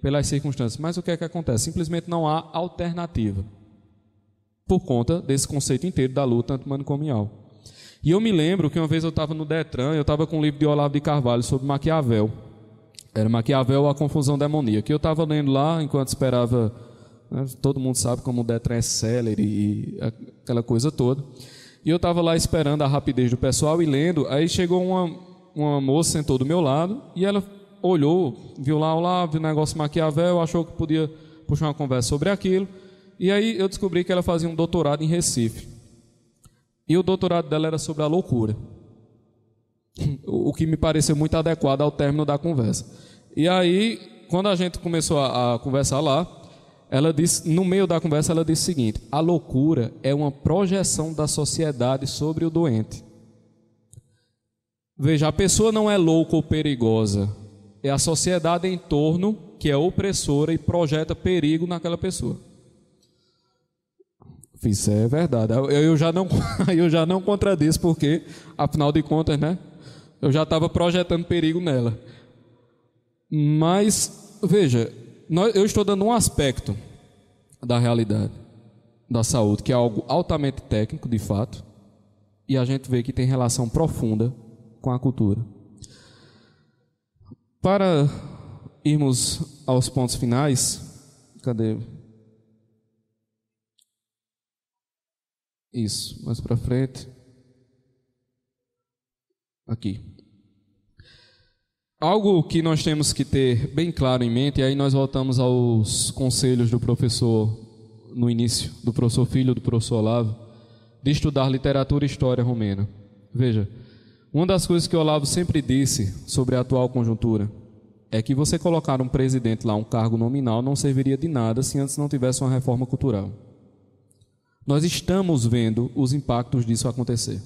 pelas circunstâncias. Mas o que é que acontece? Simplesmente não há alternativa. Por conta desse conceito inteiro da luta antimanicomial. E eu me lembro que uma vez eu estava no Detran, eu estava com um livro de Olavo de Carvalho sobre Maquiavel. Era Maquiavel, a confusão demoníaca. Eu estava lendo lá enquanto esperava. Né, todo mundo sabe como o Detran é celery e aquela coisa toda. E eu estava lá esperando a rapidez do pessoal e lendo. Aí chegou uma, uma moça, sentou do meu lado e ela olhou, viu lá, lá, viu o negócio Maquiavel, achou que podia puxar uma conversa sobre aquilo. E aí eu descobri que ela fazia um doutorado em Recife. E o doutorado dela era sobre a loucura. O que me pareceu muito adequado ao término da conversa. E aí, quando a gente começou a, a conversar lá, ela disse, no meio da conversa, ela disse o seguinte: a loucura é uma projeção da sociedade sobre o doente. Veja, a pessoa não é louca ou perigosa, é a sociedade em torno que é opressora e projeta perigo naquela pessoa. Isso é verdade. Eu já não, eu já não contradizo, porque, afinal de contas, né? Eu já estava projetando perigo nela. Mas, veja, eu estou dando um aspecto da realidade da saúde, que é algo altamente técnico, de fato, e a gente vê que tem relação profunda com a cultura. Para irmos aos pontos finais, cadê? Isso, mais para frente. Aqui. Algo que nós temos que ter bem claro em mente, e aí nós voltamos aos conselhos do professor no início, do professor Filho, do professor Olavo, de estudar literatura e história romena. Veja, uma das coisas que Olavo sempre disse sobre a atual conjuntura é que você colocar um presidente lá, um cargo nominal, não serviria de nada se antes não tivesse uma reforma cultural. Nós estamos vendo os impactos disso acontecer.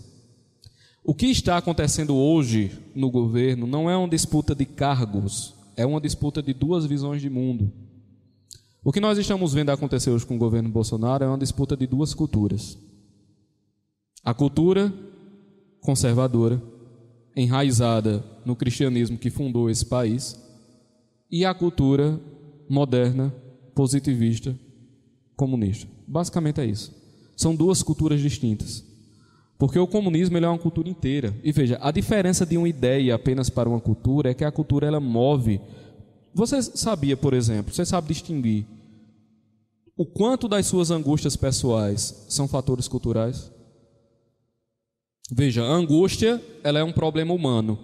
O que está acontecendo hoje no governo não é uma disputa de cargos, é uma disputa de duas visões de mundo. O que nós estamos vendo acontecer hoje com o governo Bolsonaro é uma disputa de duas culturas. A cultura conservadora, enraizada no cristianismo que fundou esse país, e a cultura moderna, positivista, comunista. Basicamente é isso. São duas culturas distintas. Porque o comunismo é uma cultura inteira. E veja, a diferença de uma ideia apenas para uma cultura é que a cultura ela move. Você sabia, por exemplo, você sabe distinguir o quanto das suas angústias pessoais são fatores culturais? Veja, a angústia ela é um problema humano,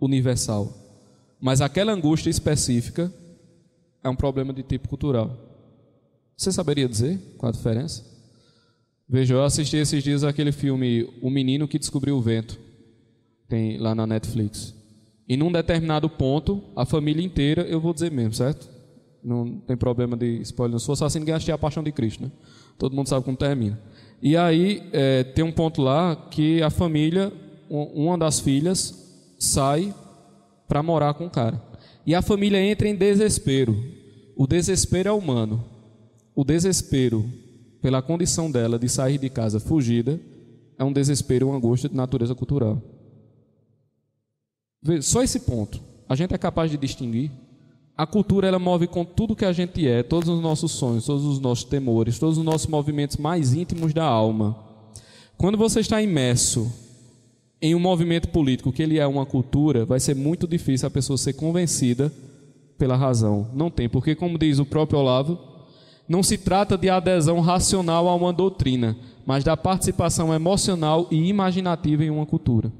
universal. Mas aquela angústia específica é um problema de tipo cultural. Você saberia dizer qual a diferença? Veja, eu assisti esses dias aquele filme O Menino que Descobriu o Vento. Tem lá na Netflix. E num determinado ponto, a família inteira, eu vou dizer mesmo, certo? Não tem problema de spoiler. Não sou assassino que assistir a paixão de Cristo, né? Todo mundo sabe como termina. E aí é, tem um ponto lá que a família, uma das filhas, sai para morar com o cara. E a família entra em desespero. O desespero é humano. O desespero pela condição dela de sair de casa fugida, é um desespero, uma angústia de natureza cultural. Só esse ponto, a gente é capaz de distinguir. A cultura ela move com tudo que a gente é, todos os nossos sonhos, todos os nossos temores, todos os nossos movimentos mais íntimos da alma. Quando você está imerso em um movimento político que ele é uma cultura, vai ser muito difícil a pessoa ser convencida pela razão. Não tem, porque como diz o próprio Olavo, não se trata de adesão racional a uma doutrina, mas da participação emocional e imaginativa em uma cultura.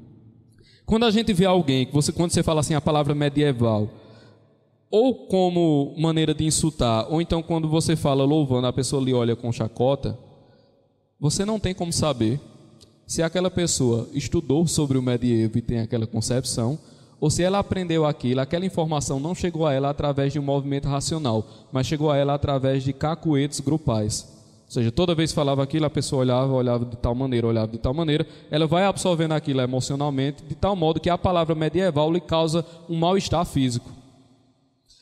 Quando a gente vê alguém, você, quando você fala assim a palavra medieval, ou como maneira de insultar, ou então quando você fala louvando, a pessoa lhe olha com chacota, você não tem como saber se aquela pessoa estudou sobre o medievo e tem aquela concepção, ou se ela aprendeu aquilo, aquela informação não chegou a ela através de um movimento racional, mas chegou a ela através de cacuetes grupais. Ou seja, toda vez que falava aquilo, a pessoa olhava, olhava de tal maneira, olhava de tal maneira, ela vai absorvendo aquilo emocionalmente, de tal modo que a palavra medieval lhe causa um mal-estar físico.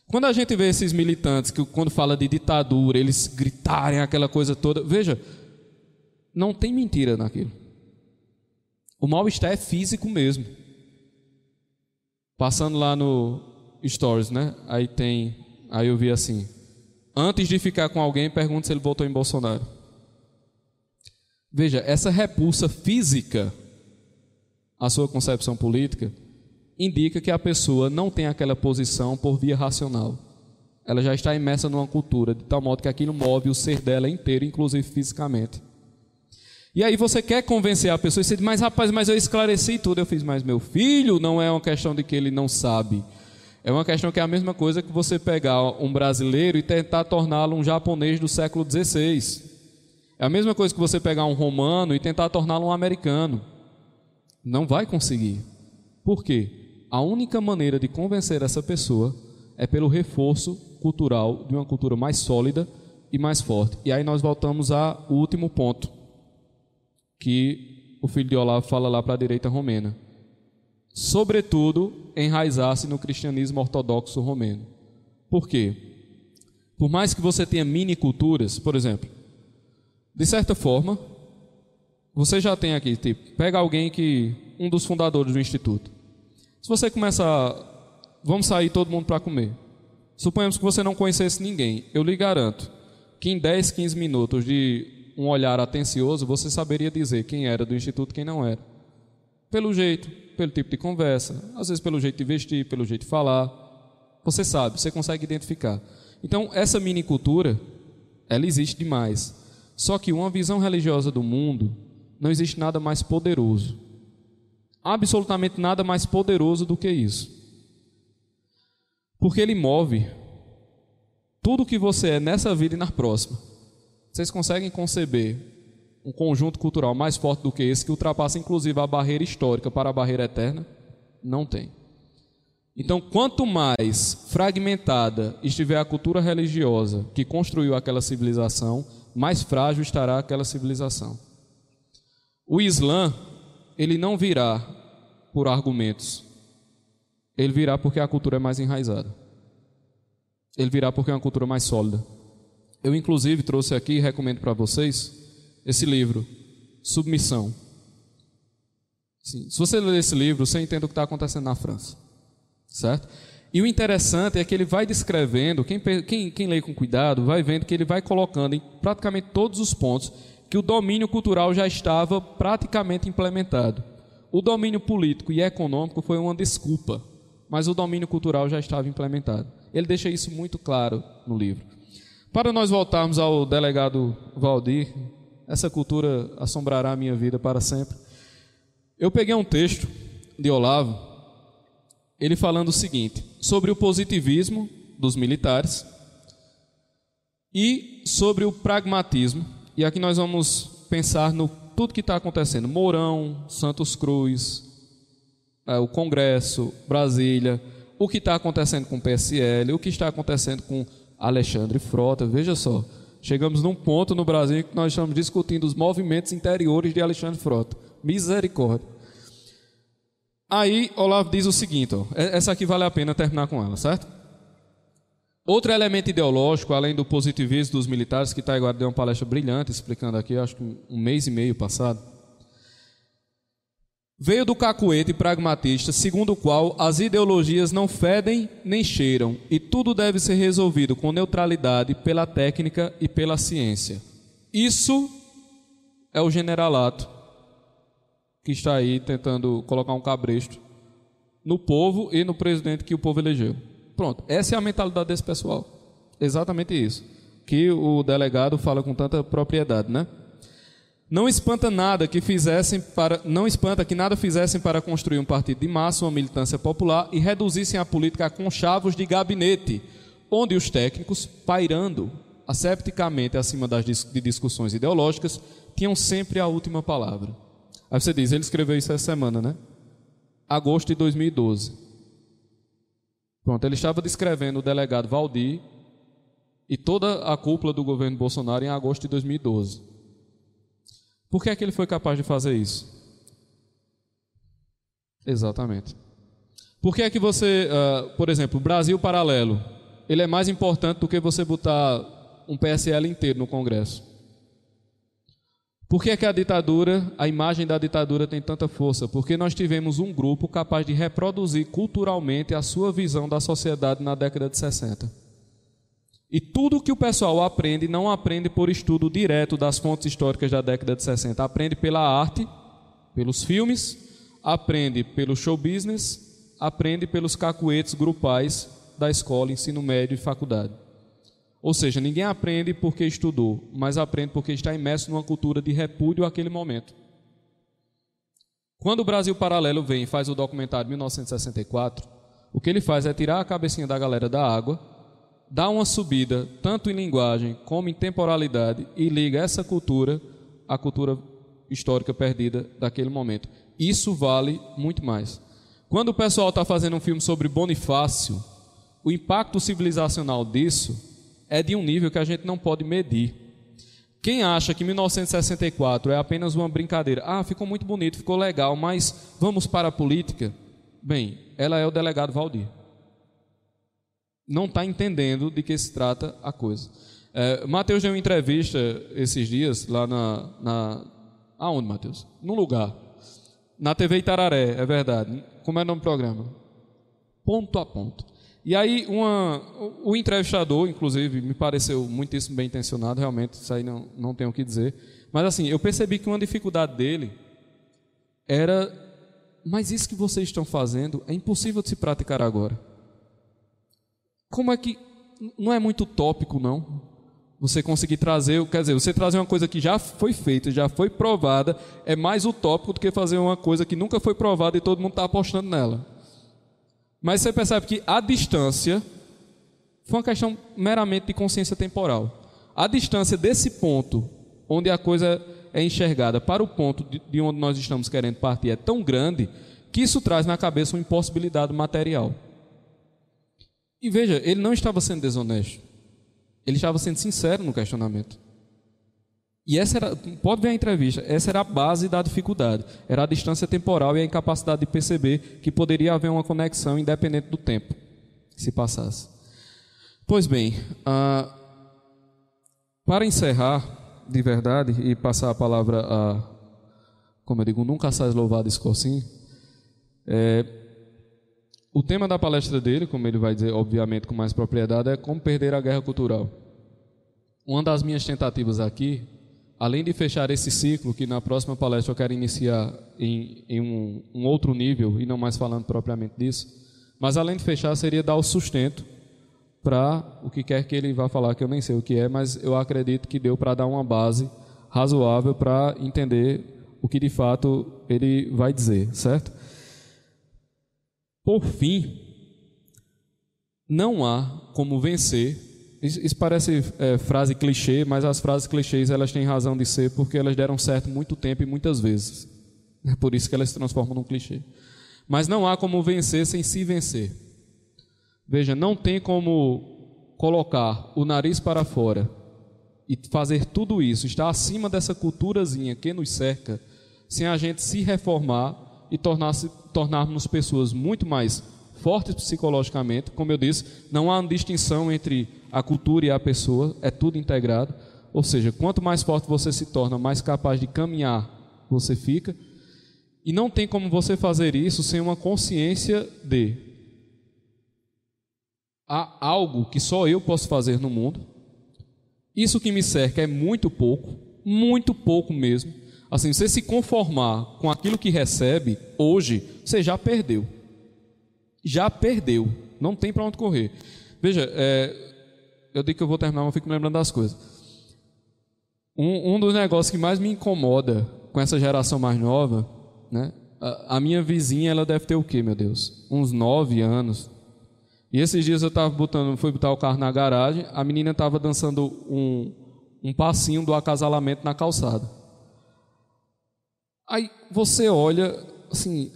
Quando a gente vê esses militantes que, quando fala de ditadura, eles gritarem aquela coisa toda, veja, não tem mentira naquilo. O mal-estar é físico mesmo. Passando lá no Stories, né? Aí tem. Aí eu vi assim: antes de ficar com alguém, pergunte se ele votou em Bolsonaro. Veja, essa repulsa física à sua concepção política indica que a pessoa não tem aquela posição por via racional. Ela já está imersa numa cultura, de tal modo que aquilo move o ser dela inteiro, inclusive fisicamente. E aí você quer convencer a pessoa e você diz, mas rapaz, mas eu esclareci tudo. Eu fiz, mas meu filho não é uma questão de que ele não sabe. É uma questão que é a mesma coisa que você pegar um brasileiro e tentar torná-lo um japonês do século XVI. É a mesma coisa que você pegar um romano e tentar torná-lo um americano. Não vai conseguir. Por quê? A única maneira de convencer essa pessoa é pelo reforço cultural de uma cultura mais sólida e mais forte. E aí nós voltamos ao último ponto que o filho de Olavo fala lá para a direita romena. Sobretudo, enraizar-se no cristianismo ortodoxo romeno. Por quê? Por mais que você tenha mini culturas, por exemplo, de certa forma, você já tem aqui, tipo, pega alguém que um dos fundadores do instituto. Se você começar, vamos sair todo mundo para comer. Suponhamos que você não conhecesse ninguém. Eu lhe garanto que em 10, 15 minutos de um olhar atencioso, você saberia dizer quem era do instituto e quem não era. Pelo jeito, pelo tipo de conversa, às vezes pelo jeito de vestir, pelo jeito de falar. Você sabe, você consegue identificar. Então, essa mini cultura, ela existe demais. Só que uma visão religiosa do mundo, não existe nada mais poderoso. Absolutamente nada mais poderoso do que isso. Porque ele move tudo o que você é nessa vida e na próxima. Vocês conseguem conceber um conjunto cultural mais forte do que esse, que ultrapassa inclusive a barreira histórica para a barreira eterna? Não tem. Então, quanto mais fragmentada estiver a cultura religiosa que construiu aquela civilização, mais frágil estará aquela civilização. O Islã, ele não virá por argumentos. Ele virá porque a cultura é mais enraizada. Ele virá porque é uma cultura mais sólida. Eu, inclusive, trouxe aqui e recomendo para vocês esse livro, Submissão. Sim, se você ler esse livro, você entende o que está acontecendo na França, certo? E o interessante é que ele vai descrevendo, quem, quem, quem lê com cuidado, vai vendo que ele vai colocando em praticamente todos os pontos que o domínio cultural já estava praticamente implementado. O domínio político e econômico foi uma desculpa, mas o domínio cultural já estava implementado. Ele deixa isso muito claro no livro. Para nós voltarmos ao delegado Valdir, essa cultura assombrará a minha vida para sempre. Eu peguei um texto de Olavo, ele falando o seguinte, sobre o positivismo dos militares e sobre o pragmatismo. E aqui nós vamos pensar no tudo que está acontecendo: Mourão, Santos Cruz, é, o Congresso, Brasília, o que está acontecendo com o PSL, o que está acontecendo com Alexandre Frota. Veja só, chegamos num ponto no Brasil que nós estamos discutindo os movimentos interiores de Alexandre Frota. Misericórdia. Aí Olavo diz o seguinte: ó, essa aqui vale a pena terminar com ela, certo? Outro elemento ideológico, além do positivismo dos militares, que Taiguara deu uma palestra brilhante explicando aqui, acho que um mês e meio passado Veio do cacuete pragmatista, segundo o qual as ideologias não fedem nem cheiram e tudo deve ser resolvido com neutralidade pela técnica e pela ciência. Isso é o generalato que está aí tentando colocar um cabresto no povo e no presidente que o povo elegeu. Pronto, essa é a mentalidade desse pessoal. Exatamente isso. Que o delegado fala com tanta propriedade, né? Não espanta nada que fizessem para não espanta que nada fizessem para construir um partido de massa, uma militância popular e reduzissem a política a conchavos de gabinete, onde os técnicos, pairando asepticamente acima das de discussões ideológicas, tinham sempre a última palavra. Aí você diz, ele escreveu isso essa semana, né? Agosto de 2012. Pronto, ele estava descrevendo o delegado Valdir e toda a cúpula do governo Bolsonaro em agosto de 2012. Por que é que ele foi capaz de fazer isso? Exatamente. Por que é que você, uh, por exemplo, Brasil Paralelo, ele é mais importante do que você botar um PSL inteiro no Congresso? Por que é que a ditadura, a imagem da ditadura tem tanta força? Porque nós tivemos um grupo capaz de reproduzir culturalmente a sua visão da sociedade na década de 60. E tudo que o pessoal aprende não aprende por estudo direto das fontes históricas da década de 60, aprende pela arte, pelos filmes, aprende pelo show business, aprende pelos cacuetes grupais da escola, ensino médio e faculdade. Ou seja, ninguém aprende porque estudou, mas aprende porque está imerso numa cultura de repúdio àquele momento. Quando o Brasil Paralelo vem e faz o documentário 1964, o que ele faz é tirar a cabecinha da galera da água dá uma subida tanto em linguagem como em temporalidade e liga essa cultura à cultura histórica perdida daquele momento. Isso vale muito mais. Quando o pessoal está fazendo um filme sobre Bonifácio, o impacto civilizacional disso é de um nível que a gente não pode medir. Quem acha que 1964 é apenas uma brincadeira, ah, ficou muito bonito, ficou legal, mas vamos para a política? Bem, ela é o delegado Valdir não está entendendo de que se trata a coisa. É, Mateus deu uma entrevista esses dias lá na, na aonde, Mateus? Num lugar. Na TV Itararé, é verdade. Como é o nome do programa? Ponto a ponto. E aí uma, o entrevistador, inclusive, me pareceu muitíssimo bem intencionado, realmente, isso aí não, não tenho o que dizer. Mas assim, eu percebi que uma dificuldade dele era, mas isso que vocês estão fazendo é impossível de se praticar agora. Como é que. Não é muito tópico, não. Você conseguir trazer, quer dizer, você trazer uma coisa que já foi feita, já foi provada, é mais utópico do que fazer uma coisa que nunca foi provada e todo mundo está apostando nela. Mas você percebe que a distância foi uma questão meramente de consciência temporal. A distância desse ponto, onde a coisa é enxergada, para o ponto de onde nós estamos querendo partir, é tão grande que isso traz na cabeça uma impossibilidade material. E veja, ele não estava sendo desonesto. Ele estava sendo sincero no questionamento. E essa era, pode ver a entrevista, essa era a base da dificuldade. Era a distância temporal e a incapacidade de perceber que poderia haver uma conexão independente do tempo que se passasse. Pois bem, ah, para encerrar de verdade e passar a palavra a, como eu digo, nunca sai louvado Escorcinho, é, o tema da palestra dele, como ele vai dizer, obviamente, com mais propriedade, é como perder a guerra cultural. Uma das minhas tentativas aqui, além de fechar esse ciclo, que na próxima palestra eu quero iniciar em, em um, um outro nível, e não mais falando propriamente disso, mas além de fechar, seria dar o sustento para o que quer que ele vá falar, que eu nem sei o que é, mas eu acredito que deu para dar uma base razoável para entender o que de fato ele vai dizer, certo? Por fim, não há como vencer. Isso, parece é, frase clichê, mas as frases clichês elas têm razão de ser porque elas deram certo muito tempo e muitas vezes. É por isso que elas se transformam num clichê. Mas não há como vencer sem se vencer. Veja, não tem como colocar o nariz para fora e fazer tudo isso, estar acima dessa culturazinha que nos cerca, sem a gente se reformar e tornarmos pessoas muito mais fortes psicologicamente. Como eu disse, não há distinção entre a cultura e a pessoa, é tudo integrado. Ou seja, quanto mais forte você se torna, mais capaz de caminhar você fica. E não tem como você fazer isso sem uma consciência de há algo que só eu posso fazer no mundo. Isso que me cerca é muito pouco, muito pouco mesmo. Assim, você se conformar com aquilo que recebe hoje, você já perdeu. Já perdeu. Não tem para onde correr. Veja, é, eu digo que eu vou terminar, mas fico me lembrando das coisas. Um, um dos negócios que mais me incomoda com essa geração mais nova, né? A, a minha vizinha, ela deve ter o quê, meu Deus? Uns nove anos. E esses dias eu estava botando, fui botar o carro na garagem, a menina estava dançando um, um passinho do acasalamento na calçada. Aí você olha, assim,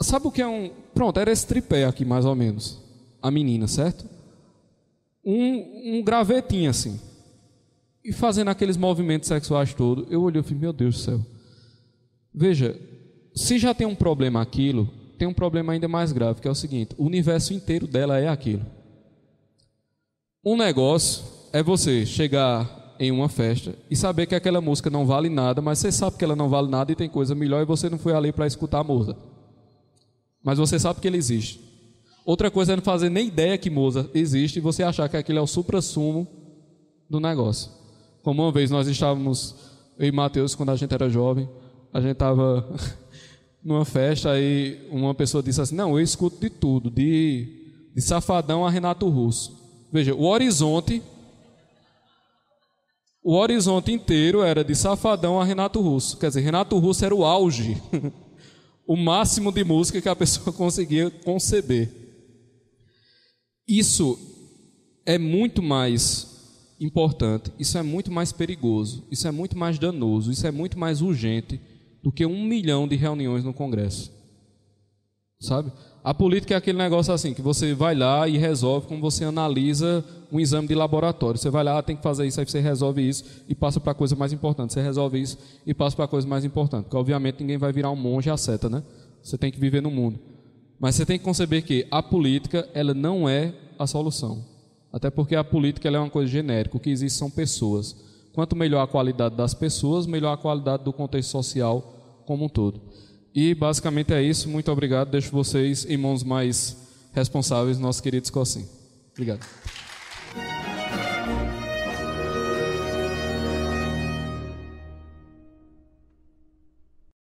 sabe o que é um. Pronto, era esse tripé aqui, mais ou menos. A menina, certo? Um, um gravetinho assim e fazendo aqueles movimentos sexuais todos, eu olhei e falei, meu Deus do céu. Veja, se já tem um problema aquilo, tem um problema ainda mais grave, que é o seguinte: o universo inteiro dela é aquilo. Um negócio é você chegar em uma festa e saber que aquela música não vale nada, mas você sabe que ela não vale nada e tem coisa melhor e você não foi ali para escutar a Moza. Mas você sabe que ele existe. Outra coisa é não fazer nem ideia que Moza existe e você achar que aquilo é o supra-sumo do negócio. Como uma vez nós estávamos, eu e Mateus, quando a gente era jovem, a gente estava numa festa e uma pessoa disse assim: Não, eu escuto de tudo, de, de Safadão a Renato Russo. Veja, o horizonte, o horizonte inteiro era de Safadão a Renato Russo. Quer dizer, Renato Russo era o auge, o máximo de música que a pessoa conseguia conceber. Isso é muito mais importante, isso é muito mais perigoso, isso é muito mais danoso, isso é muito mais urgente do que um milhão de reuniões no Congresso. Sabe? A política é aquele negócio assim, que você vai lá e resolve como você analisa um exame de laboratório. Você vai lá, tem que fazer isso, aí você resolve isso e passa para a coisa mais importante. Você resolve isso e passa para a coisa mais importante. Porque, obviamente, ninguém vai virar um monge a seta, né? Você tem que viver no mundo. Mas você tem que conceber que a política, ela não é a solução. Até porque a política é uma coisa genérica, o que existe são pessoas. Quanto melhor a qualidade das pessoas, melhor a qualidade do contexto social como um todo. E basicamente é isso. Muito obrigado. Deixo vocês em mãos mais responsáveis, nosso querido Escocinho. Obrigado.